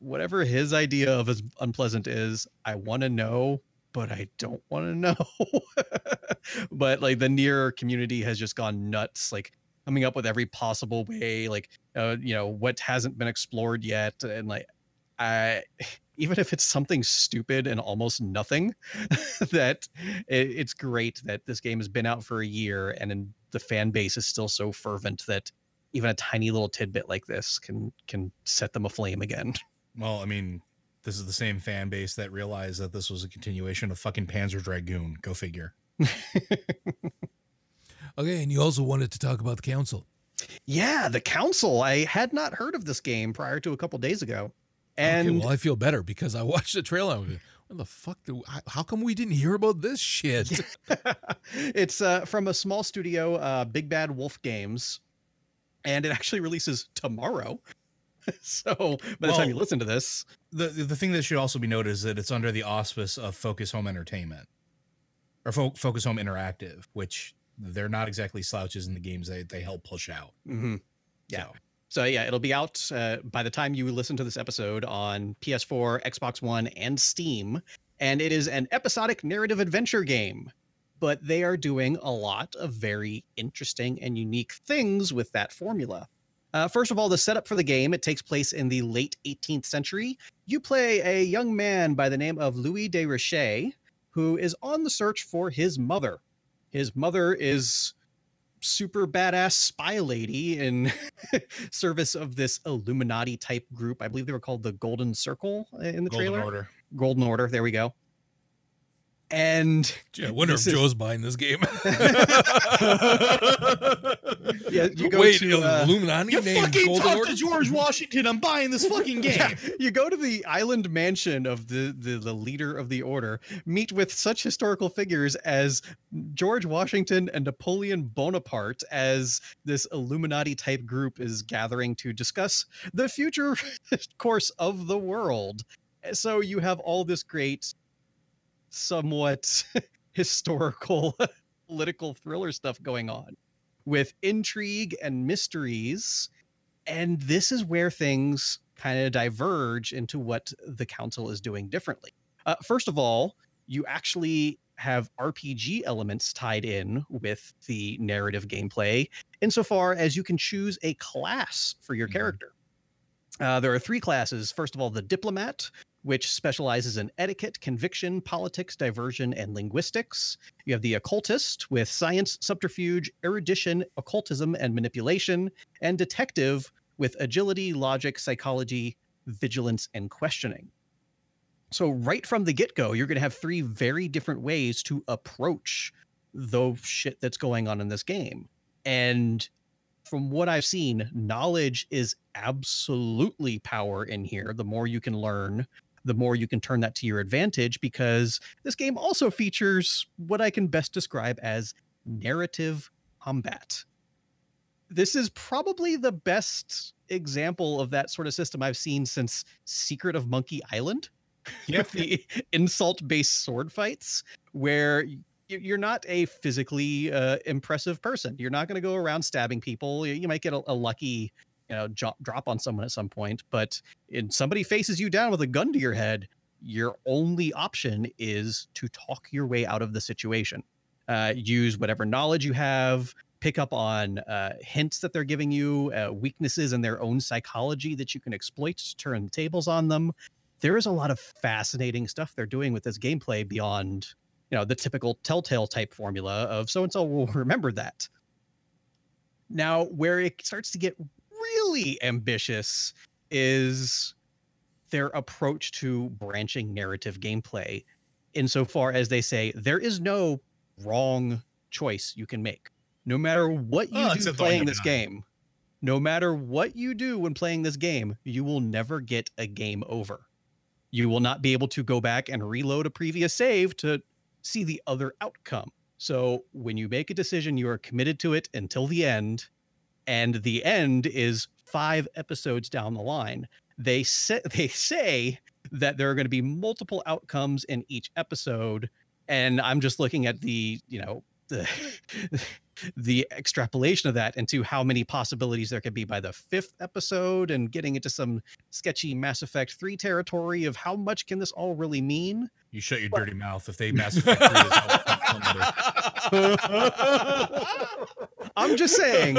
[SPEAKER 3] whatever his idea of as unpleasant is, I want to know, but I don't want to know. but like the NieR community has just gone nuts, like coming up with every possible way, like uh, you know, what hasn't been explored yet, and like I even if it's something stupid and almost nothing, that it, it's great that this game has been out for a year and then the fan base is still so fervent that even a tiny little tidbit like this can can set them aflame again.
[SPEAKER 2] Well, I mean, this is the same fan base that realized that this was a continuation of fucking Panzer Dragoon. Go figure.
[SPEAKER 1] Okay, and you also wanted to talk about the council.
[SPEAKER 3] Yeah, the council. I had not heard of this game prior to a couple days ago. And
[SPEAKER 1] okay, well, I feel better because I watched the trailer. Like, what the fuck? Do, how, come we didn't hear about this shit?
[SPEAKER 3] it's uh, from a small studio, uh, Big Bad Wolf Games, and it actually releases tomorrow. so by the time you listen to this,
[SPEAKER 2] The the thing that should also be noted is that it's under the auspice of Focus Home Entertainment or Fo- Focus Home Interactive, which they're not exactly slouches in the games they they help push out.
[SPEAKER 3] mhm, Yeah.
[SPEAKER 2] So,
[SPEAKER 3] So yeah, it'll be out uh, by the time you listen to this episode on PS4, Xbox One, and Steam. And it is an episodic narrative adventure game. But they are doing a lot of very interesting and unique things with that formula. Uh, first of all, the setup for the game it takes place in the late 18th century. You play a young man by the name of Louis de Richet, who is on the search for his mother. His mother is super badass spy lady in service of this Illuminati type group. I believe they were called the Golden Circle uh, in the trailer.
[SPEAKER 2] Golden
[SPEAKER 3] trailer.
[SPEAKER 2] Order.
[SPEAKER 3] Golden Order. There we go. And
[SPEAKER 1] Gee, I wonder if
[SPEAKER 3] is-
[SPEAKER 1] Joe's buying this game.
[SPEAKER 3] yeah, you go
[SPEAKER 1] Wait,
[SPEAKER 3] to uh,
[SPEAKER 1] Illuminati
[SPEAKER 2] You
[SPEAKER 1] named
[SPEAKER 2] fucking
[SPEAKER 1] Golden
[SPEAKER 2] talk
[SPEAKER 1] Order?
[SPEAKER 2] to George Washington. I'm buying this fucking game.
[SPEAKER 3] yeah, you go to the island mansion of the, the the leader of the order, meet with such historical figures as George Washington and Napoleon Bonaparte as this Illuminati type group is gathering to discuss the future course of the world. So you have all this great somewhat historical political thriller stuff going on with intrigue and mysteries. And this is where things kind of diverge into what the council is doing differently. Uh, first of all, you actually have RPG elements tied in with the narrative gameplay, insofar as you can choose a class for your
[SPEAKER 2] Mhm.
[SPEAKER 3] character. Uh, there are three classes. First of all, the diplomat, which specializes in etiquette, conviction, politics, diversion, and linguistics. You have the occultist with science, subterfuge, erudition, occultism, and manipulation, and detective with agility, logic, psychology, vigilance, and questioning. So, right from the get go, you're going to have three very different ways to approach the shit that's going on in this game. And from what I've seen, knowledge is absolutely power in here. The more you can learn, the more you can turn that to your advantage because this game also features what I can best describe as narrative combat. This is probably the best example of that sort of system I've seen since Secret of Monkey Island with the insult based sword fights where you're not a physically uh, impressive person. You're not going to go around stabbing people. You you might get a, a lucky, you know, jo- drop on someone at some point, but if somebody faces you down with a gun to your head, your only option is to talk your way out of the situation. Uh, use whatever knowledge you have, pick up on uh, hints that they're giving you, uh, weaknesses in their own psychology that you can exploit to turn tables on them. There is a lot of fascinating stuff they're doing with this gameplay beyond, you know, the typical Telltale type formula of so and so will remember that. Now, where it starts to get really ambitious is their approach to branching narrative gameplay insofar as they say there is no wrong choice you can make. No matter what you
[SPEAKER 2] Oh,
[SPEAKER 3] do playing this game no matter what you do when playing this game you will never get a game over. You will not be able to go back and reload a previous save to see the other outcome. So when you make a decision you are committed to it until the end and the end is five episodes down the line they say they say that there are going to be multiple outcomes in each episode and i'm just looking at the you know the the extrapolation of that into how many possibilities there could be by the fifth episode and getting into some sketchy mass effect 3 territory of how much can this all really mean
[SPEAKER 2] You shut your dirty mouth if they Mass Effect 3 is
[SPEAKER 3] i'm just saying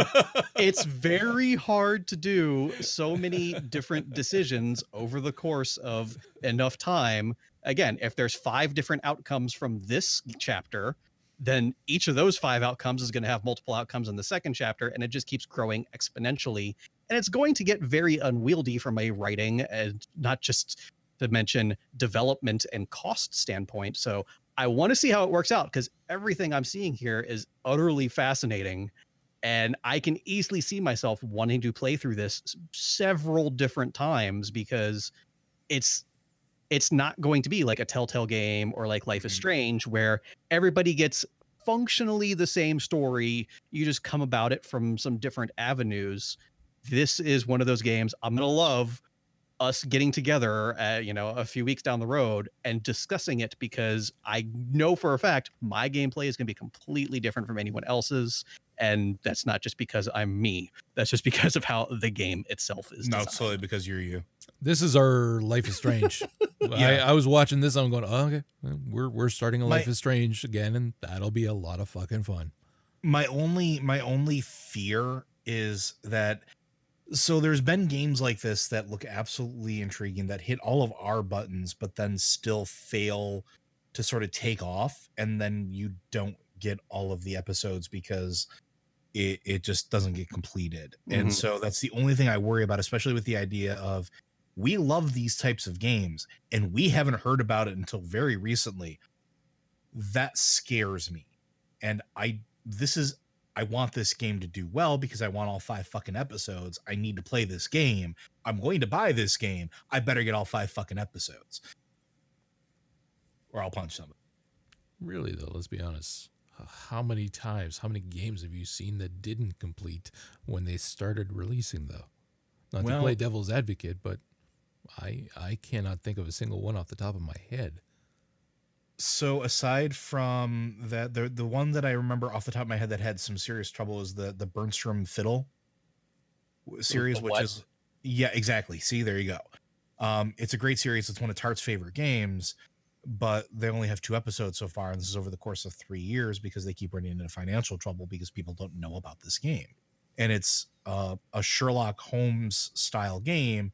[SPEAKER 3] it's very hard to do so many different decisions over the course of enough time. Again, if there's five different outcomes from this chapter, then each of those five outcomes is going to have multiple outcomes in the second chapter, and it just keeps growing exponentially. And it's going to get very unwieldy from a writing and not just to mention development and cost standpoint. So I want to see how it works out because everything I'm seeing here is utterly fascinating and I can easily see myself wanting to play through this several different times because it's it's not going to be like a Telltale game or like Life is
[SPEAKER 2] Mhm.
[SPEAKER 3] Strange where everybody gets functionally the same story. You just come about it from some different avenues. This is one of those games I'm gonna love us getting together, uh, you know, a few weeks down the road and discussing it because I know for a fact my gameplay is going to be completely different from anyone else's, and that's not just because I'm me. That's just because of how the game itself is.
[SPEAKER 2] no,
[SPEAKER 3] designed.
[SPEAKER 2] it's solely because you're you.
[SPEAKER 1] This is our Life is Strange. I,
[SPEAKER 2] Yeah.
[SPEAKER 1] I was watching this. I'm going, oh, okay, we're we're starting a
[SPEAKER 2] My-
[SPEAKER 1] Life is Strange again, and that'll be a lot of fucking fun.
[SPEAKER 2] my only my only fear is that so there's been games like this that look absolutely intriguing that hit all of our buttons but then still fail to sort of take off and then you don't get all of the episodes because it, it just doesn't get completed and
[SPEAKER 3] Mhm.
[SPEAKER 2] so that's the only thing i worry about especially with the idea of we love these types of games and we haven't heard about it until very recently. That scares me. And i this is i want this game to do well because i want all five fucking episodes. I need to play this game. I'm going to buy this game. I better get all five fucking episodes. Or i'll punch somebody.
[SPEAKER 1] Really though, let's be honest. How many times, how many games have you seen that didn't complete when they started releasing though? Not to play devil's advocate, but I I cannot think of a single one off the top of my head.
[SPEAKER 2] So aside from that, the the one that I remember off the top of my head that had some serious trouble is the the Bertram Fiddle series,
[SPEAKER 3] the
[SPEAKER 2] which
[SPEAKER 3] what?
[SPEAKER 2] is yeah, exactly. See, there you go. Um, it's a great series. It's one of Tart's favorite games, but they only have two episodes so far, and this is over the course of three years because they keep running into financial trouble because people don't know about this game, and it's uh, a Sherlock Holmes style game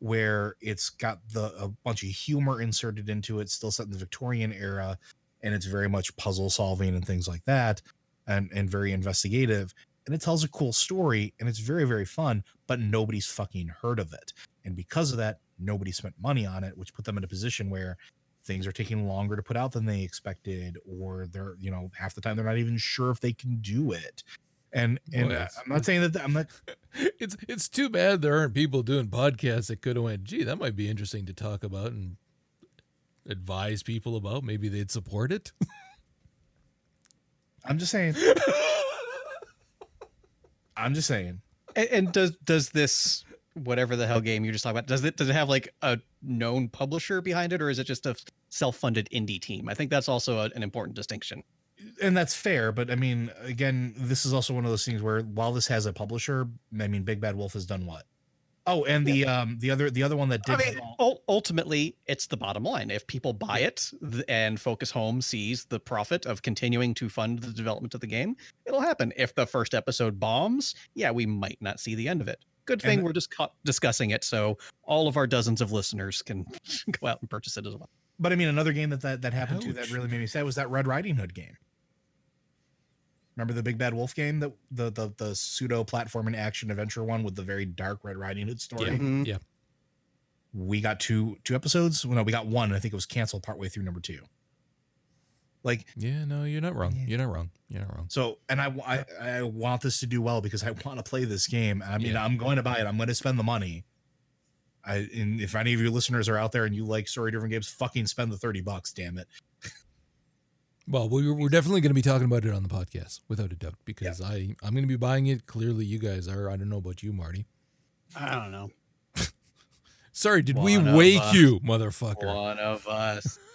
[SPEAKER 2] where it's got the a bunch of humor inserted into it, still set in the Victorian era, and it's very much puzzle solving and things like that, and and very investigative. And it tells a cool story, and it's very very fun. But nobody's fucking heard of it, and because of that, nobody spent money on it, which put them in a position where things are taking longer to put out than they expected, or they're you know half the time they're not even sure if they can do it. And and
[SPEAKER 1] Boy,
[SPEAKER 2] uh, I'm not saying that I'm not
[SPEAKER 1] It's it's too bad there aren't people doing podcasts that could have went, gee, that might be interesting to talk about and advise people about. Maybe they'd support it.
[SPEAKER 2] I'm just saying. I'm just saying.
[SPEAKER 3] And, and does does this whatever the hell game you're just talked about does it does it have like a known publisher behind it or is it just a self-funded indie team? I think that's also a, an important distinction.
[SPEAKER 2] And that's fair but i mean again this is also one of those things where while this has a publisher i mean big bad wolf has done what oh and the um the other the other one that
[SPEAKER 3] I
[SPEAKER 2] did
[SPEAKER 3] mean, ul- ultimately, it's the bottom line. If people buy it th- and Focus Home sees the profit of continuing to fund the development of the game, it'll happen. If the first episode bombs, yeah, we might not see the end of it. Good thing
[SPEAKER 2] And-
[SPEAKER 3] we're just cu- discussing it so all of our dozens of listeners can go out and purchase it as well.
[SPEAKER 2] but i mean another game that that, that happened to that really made me sad was that red riding hood game remember the big bad wolf game that the the, the pseudo platform and action adventure one with the very dark red riding hood story
[SPEAKER 1] Yeah.
[SPEAKER 3] Mhm.
[SPEAKER 1] Yeah.
[SPEAKER 2] we got two two episodes well, no we got one and i think it was canceled partway through number two like
[SPEAKER 1] Yeah, no, you're not wrong.
[SPEAKER 2] Yeah.
[SPEAKER 1] You're not wrong. You're not wrong.
[SPEAKER 2] So, and I, I, I want this to do well because I want to play this game. I mean,
[SPEAKER 1] Yeah.
[SPEAKER 2] I'm going to buy it. I'm going to spend the money. I, and if any of you listeners are out there and you like story driven games, fucking spend the 30 bucks, damn it.
[SPEAKER 1] Well, we're, we're definitely going to be talking about it on the podcast, without a doubt, because I I'm going to be buying it. Clearly, you guys are. I don't know about you, Marty.
[SPEAKER 4] I don't know.
[SPEAKER 1] Sorry, did we
[SPEAKER 3] One of
[SPEAKER 1] wake
[SPEAKER 3] us.
[SPEAKER 1] you, motherfucker?
[SPEAKER 3] One of us.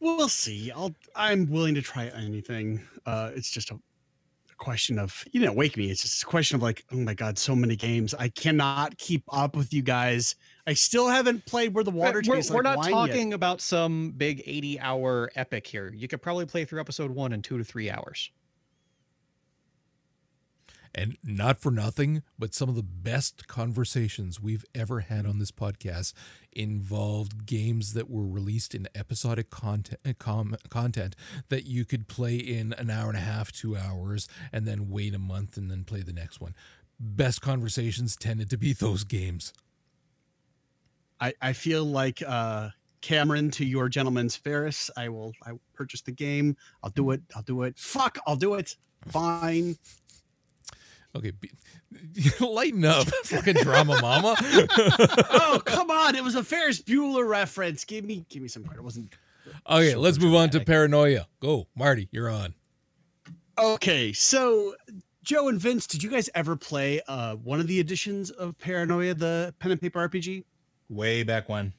[SPEAKER 4] We'll see. I'll. I'm willing to try anything. Uh, it's just a, a question of you didn't wake me. It's just a question of like, oh my god, so many games. I cannot keep up with you guys. I still haven't played where the water
[SPEAKER 3] we're,
[SPEAKER 4] tastes
[SPEAKER 3] we're
[SPEAKER 4] like
[SPEAKER 3] not
[SPEAKER 4] wine yet.
[SPEAKER 3] talking about some big 80 hour epic here. You could probably play through episode one in two to three hours.
[SPEAKER 1] And not for nothing, but some of the best conversations we've ever had on this podcast involved games that were released in episodic content, com, content that you could play in an hour and a half, two hours, and then wait a month and then play the next one. Best conversations tended to be those games.
[SPEAKER 4] I, I feel like uh, Cameron to your gentleman's Ferris. I will. I will purchase the game. I'll do it. I'll do it. Fuck. I'll do it. Fine.
[SPEAKER 1] Okay, be, lighten up, fucking drama mama.
[SPEAKER 4] oh come on! It was a Ferris Bueller reference. Give me. Give me some credit. It wasn't.
[SPEAKER 1] Okay,
[SPEAKER 4] super
[SPEAKER 1] let's move on to paranoia. Go, Marty, you're on.
[SPEAKER 4] Okay, so Joe and Vince, did you guys ever play uh, one of the editions of Paranoia, the pen and paper RPG?
[SPEAKER 2] Way back when.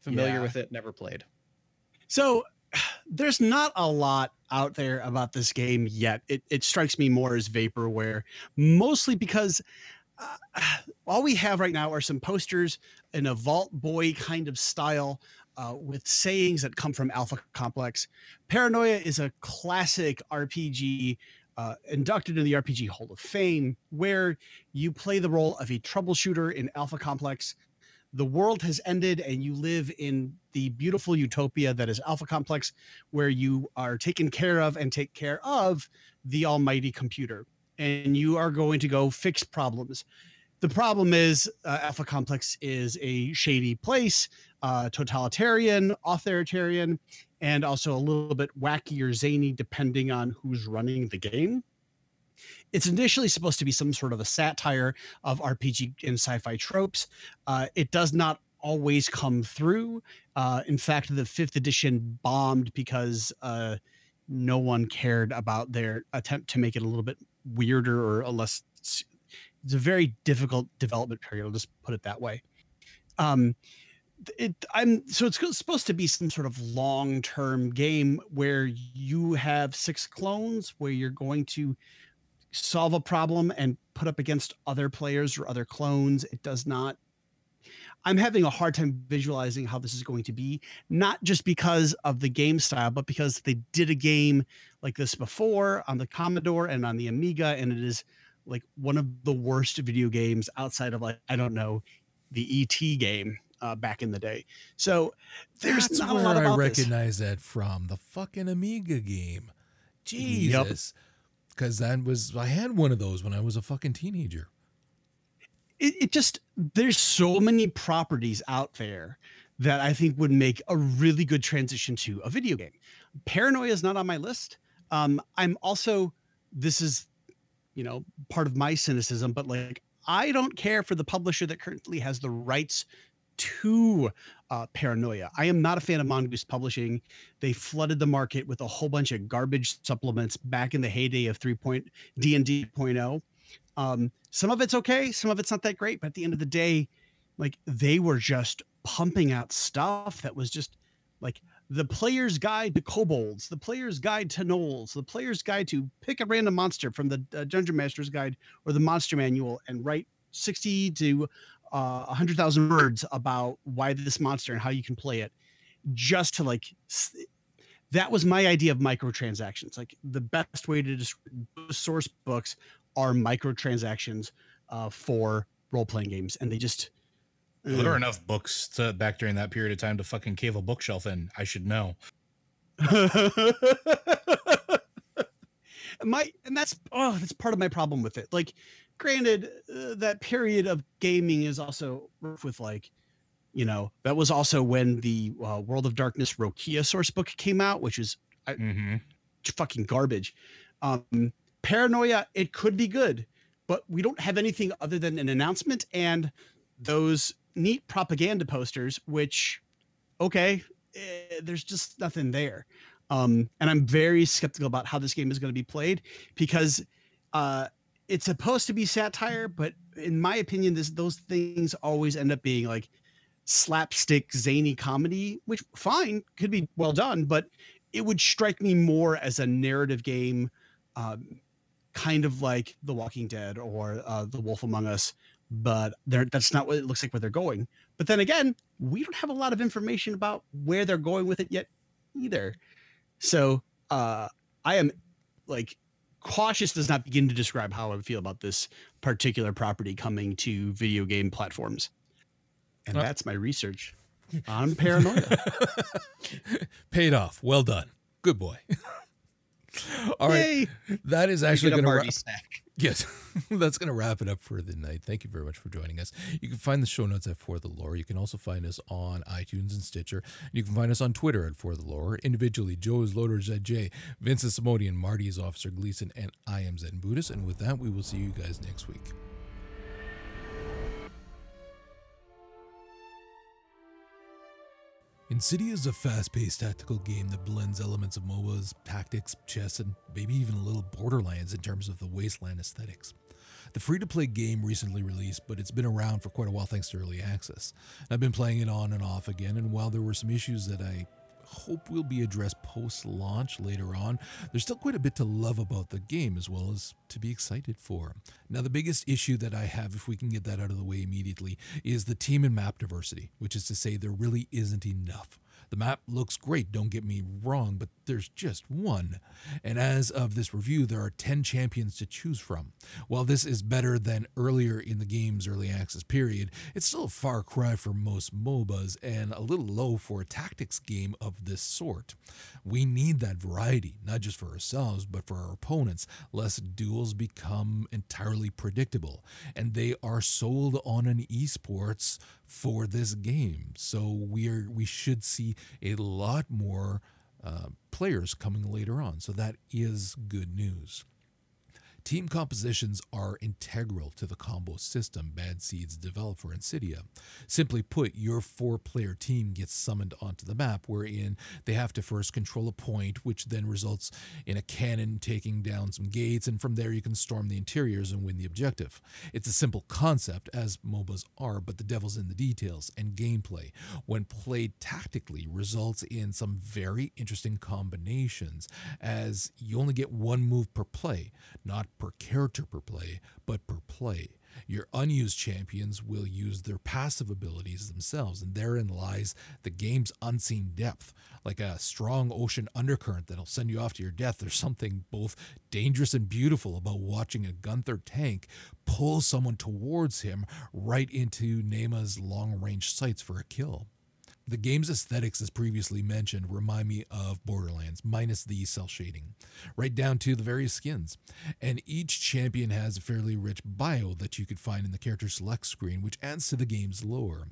[SPEAKER 3] Familiar
[SPEAKER 4] Yeah.
[SPEAKER 3] with it, never played.
[SPEAKER 4] So there's not a lot out there about this game yet. It, it strikes me more as vaporware, mostly because uh, all we have right now are some posters in a Vault Boy kind of style uh, with sayings that come from Alpha Complex. Paranoia is a classic RPG. Uh, inducted in the RPG Hall of Fame, where you play the role of a troubleshooter in Alpha Complex the world has ended and you live in the beautiful utopia that is alpha complex where you are taken care of and take care of the almighty computer and you are going to go fix problems. The problem is uh, alpha complex is a shady place uh, totalitarian authoritarian and also a little bit wacky or zany depending on who's running the game it's initially supposed to be some sort of a satire of rpg and sci-fi tropes uh, it does not always come through. Uh, in fact, the fifth edition bombed because uh, no one cared about their attempt to make it a little bit weirder or a less. It's a very difficult development period. I'll just put it that way. Um, it i'm so it's supposed to be some sort of long-term game where you have six clones where you're going to solve a problem and put up against other players or other clones it does not i'm having a hard time visualizing how this is going to be not just because of the game style but because they did a game like this before on the commodore and on the amiga and it is like one of the worst video games outside of like i don't know the et game uh, back in the day. So there's
[SPEAKER 1] That's
[SPEAKER 4] not
[SPEAKER 1] where
[SPEAKER 4] a lot
[SPEAKER 1] I
[SPEAKER 4] this.
[SPEAKER 1] recognize that from the fucking Amiga game. Jesus, because that was I had one of those when I was a fucking teenager.
[SPEAKER 4] It, it just there's so many properties out there that I think would make a really good transition to a video game. Paranoia is not on my list. Um, I'm also this is you know part of my cynicism, but like I don't care for the publisher that currently has the rights to uh, Paranoia. I am not a fan of Mongoose Publishing. They flooded the market with a whole bunch of garbage supplements back in the heyday of 3. Point, D&D 0.0. Um, some of it's okay, some of it's not that great, but at the end of the day, like they were just pumping out stuff that was just like the player's guide to kobolds, the player's guide to gnolls, the player's guide to pick a random monster from the uh, dungeon master's guide or the monster manual and write 60 to uh, 100,000 words about why this monster and how you can play it just to like that was my idea of microtransactions like the best way to just source books are microtransactions uh, for role-playing games and they just
[SPEAKER 2] There are
[SPEAKER 4] Ugh.
[SPEAKER 2] enough books to back during that period of time to fucking cave a bookshelf in. I should know.
[SPEAKER 4] my and that's oh that's part of my problem with it. Like granted uh, that period of gaming is also rough with like you know that was also when the uh, world of darkness Rokea source book came out which is
[SPEAKER 2] Mm-hmm.
[SPEAKER 4] fucking garbage. Um paranoia it could be good but we don't have anything other than an announcement and those neat propaganda posters which okay eh, there's just nothing there um and i'm very skeptical about how this game is going to be played because uh it's supposed to be satire but in my opinion this those things always end up being like slapstick zany comedy which fine could be well done but it would strike me more as a narrative game um, kind of like the walking dead or uh, the wolf among us but that's not what it looks like where they're going. But then again we don't have a lot of information about where they're going with it yet either so uh, i am like cautious does not begin to describe how i feel about this particular property coming to video game platforms and that's my research on paranoia
[SPEAKER 1] Paid off. Well done. Good boy. All right. That is actually going to
[SPEAKER 3] Marty snack.
[SPEAKER 1] Yes, that's going to wrap it up for the night. Thank you very much for joining us. You can find the show notes at For the Lore. You can also find us on iTunes and Stitcher. You can find us on Twitter at For the Lore. Individually, Joe is Loader J, Vince is Simonian, Marty is Officer Gleason, and I am Zen Buddhist. And with that, we will see you guys next week. Insidia is a fast paced tactical game that blends elements of MOBAs, tactics, chess, and maybe even a little Borderlands in terms of the wasteland aesthetics. The free to play game recently released, but it's been around for quite a while thanks to early access. I've been playing it on and off again, and while there were some issues that I hope will be addressed post launch later on, there's still quite a bit to love about the game as well as to be excited for. Now, the biggest issue that I have, if we can get that out of the way immediately, is the team and map diversity, which is to say, there really isn't enough. The map looks great, don't get me wrong, but there's just one. And as of this review, there are 10 champions to choose from. While this is better than earlier in the game's early access period, it's still a far cry for most MOBAs and a little low for a tactics game of this sort. We need that variety, not just for ourselves, but for our opponents, lest duels become entirely predictable. And they are sold on an esports for this game. So we are we should see a lot more uh, players coming later on. So that is good news. Team compositions are integral to the combo system Bad Seeds developed for Insidia. Simply put, your four player team gets summoned onto the map, wherein they have to first control a point, which then results in a cannon taking down some gates, and from there you can storm the interiors and win the objective. It's a simple concept, as MOBAs are, but the devil's in the details, and gameplay, when played tactically, results in some very interesting combinations, as you only get one move per play, not per character per play, but per play. Your unused champions will use their passive abilities themselves, and therein lies the game's unseen depth. Like a strong ocean undercurrent that'll send you off to your death, there's something both dangerous and beautiful about watching a Gunther tank pull someone towards him right into Neyma's long range sights for a kill. The game's aesthetics, as previously mentioned, remind me of Borderlands, minus the cel shading, right down to the various skins. And each champion has a fairly rich bio that you could find in the character select screen, which adds to the game's lore.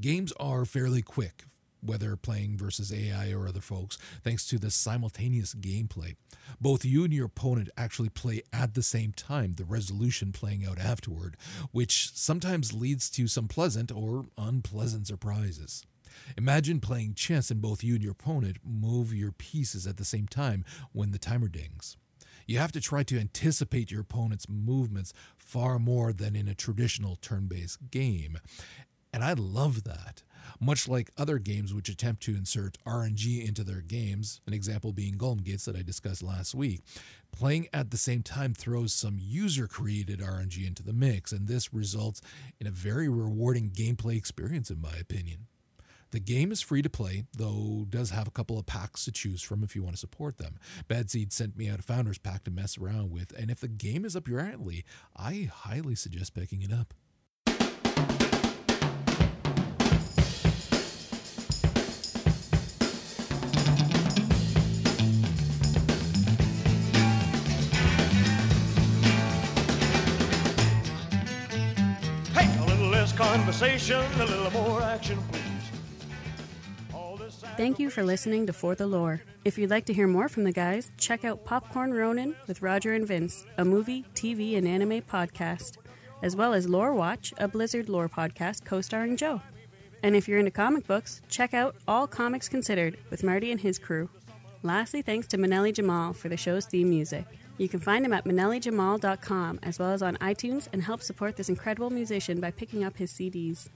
[SPEAKER 1] Games are fairly quick, whether playing versus AI or other folks, thanks to the simultaneous gameplay. Both you and your opponent actually play at the same time, the resolution playing out afterward, which sometimes leads to some pleasant or unpleasant surprises. Imagine playing chess and both you and your opponent move your pieces at the same time when the timer dings. You have to try to anticipate your opponent's movements far more than in a traditional turn based game. And I love that much like other games which attempt to insert RNG into their games, an example being Golem Gates that I discussed last week. Playing at the same time throws some user created RNG into the mix, and this results in a very rewarding gameplay experience, in my opinion. The game is free to play, though does have a couple of packs to choose from if you want to support them. Bad Seed sent me out a Founders Pack to mess around with, and if the game is up your alley, I highly suggest picking it up.
[SPEAKER 5] Conversation, a little more action, please. Thank you for listening to For the Lore. If you'd like to hear more from the guys, check out Popcorn Ronin with Roger and Vince, a movie, TV, and anime podcast, as well as Lore Watch, a Blizzard lore podcast co starring Joe. And if you're into comic books, check out All Comics Considered with Marty and his crew. Lastly, thanks to Manelli Jamal for the show's theme music. You can find him at manellijamal.com as well as on iTunes and help support this incredible musician by picking up his CDs.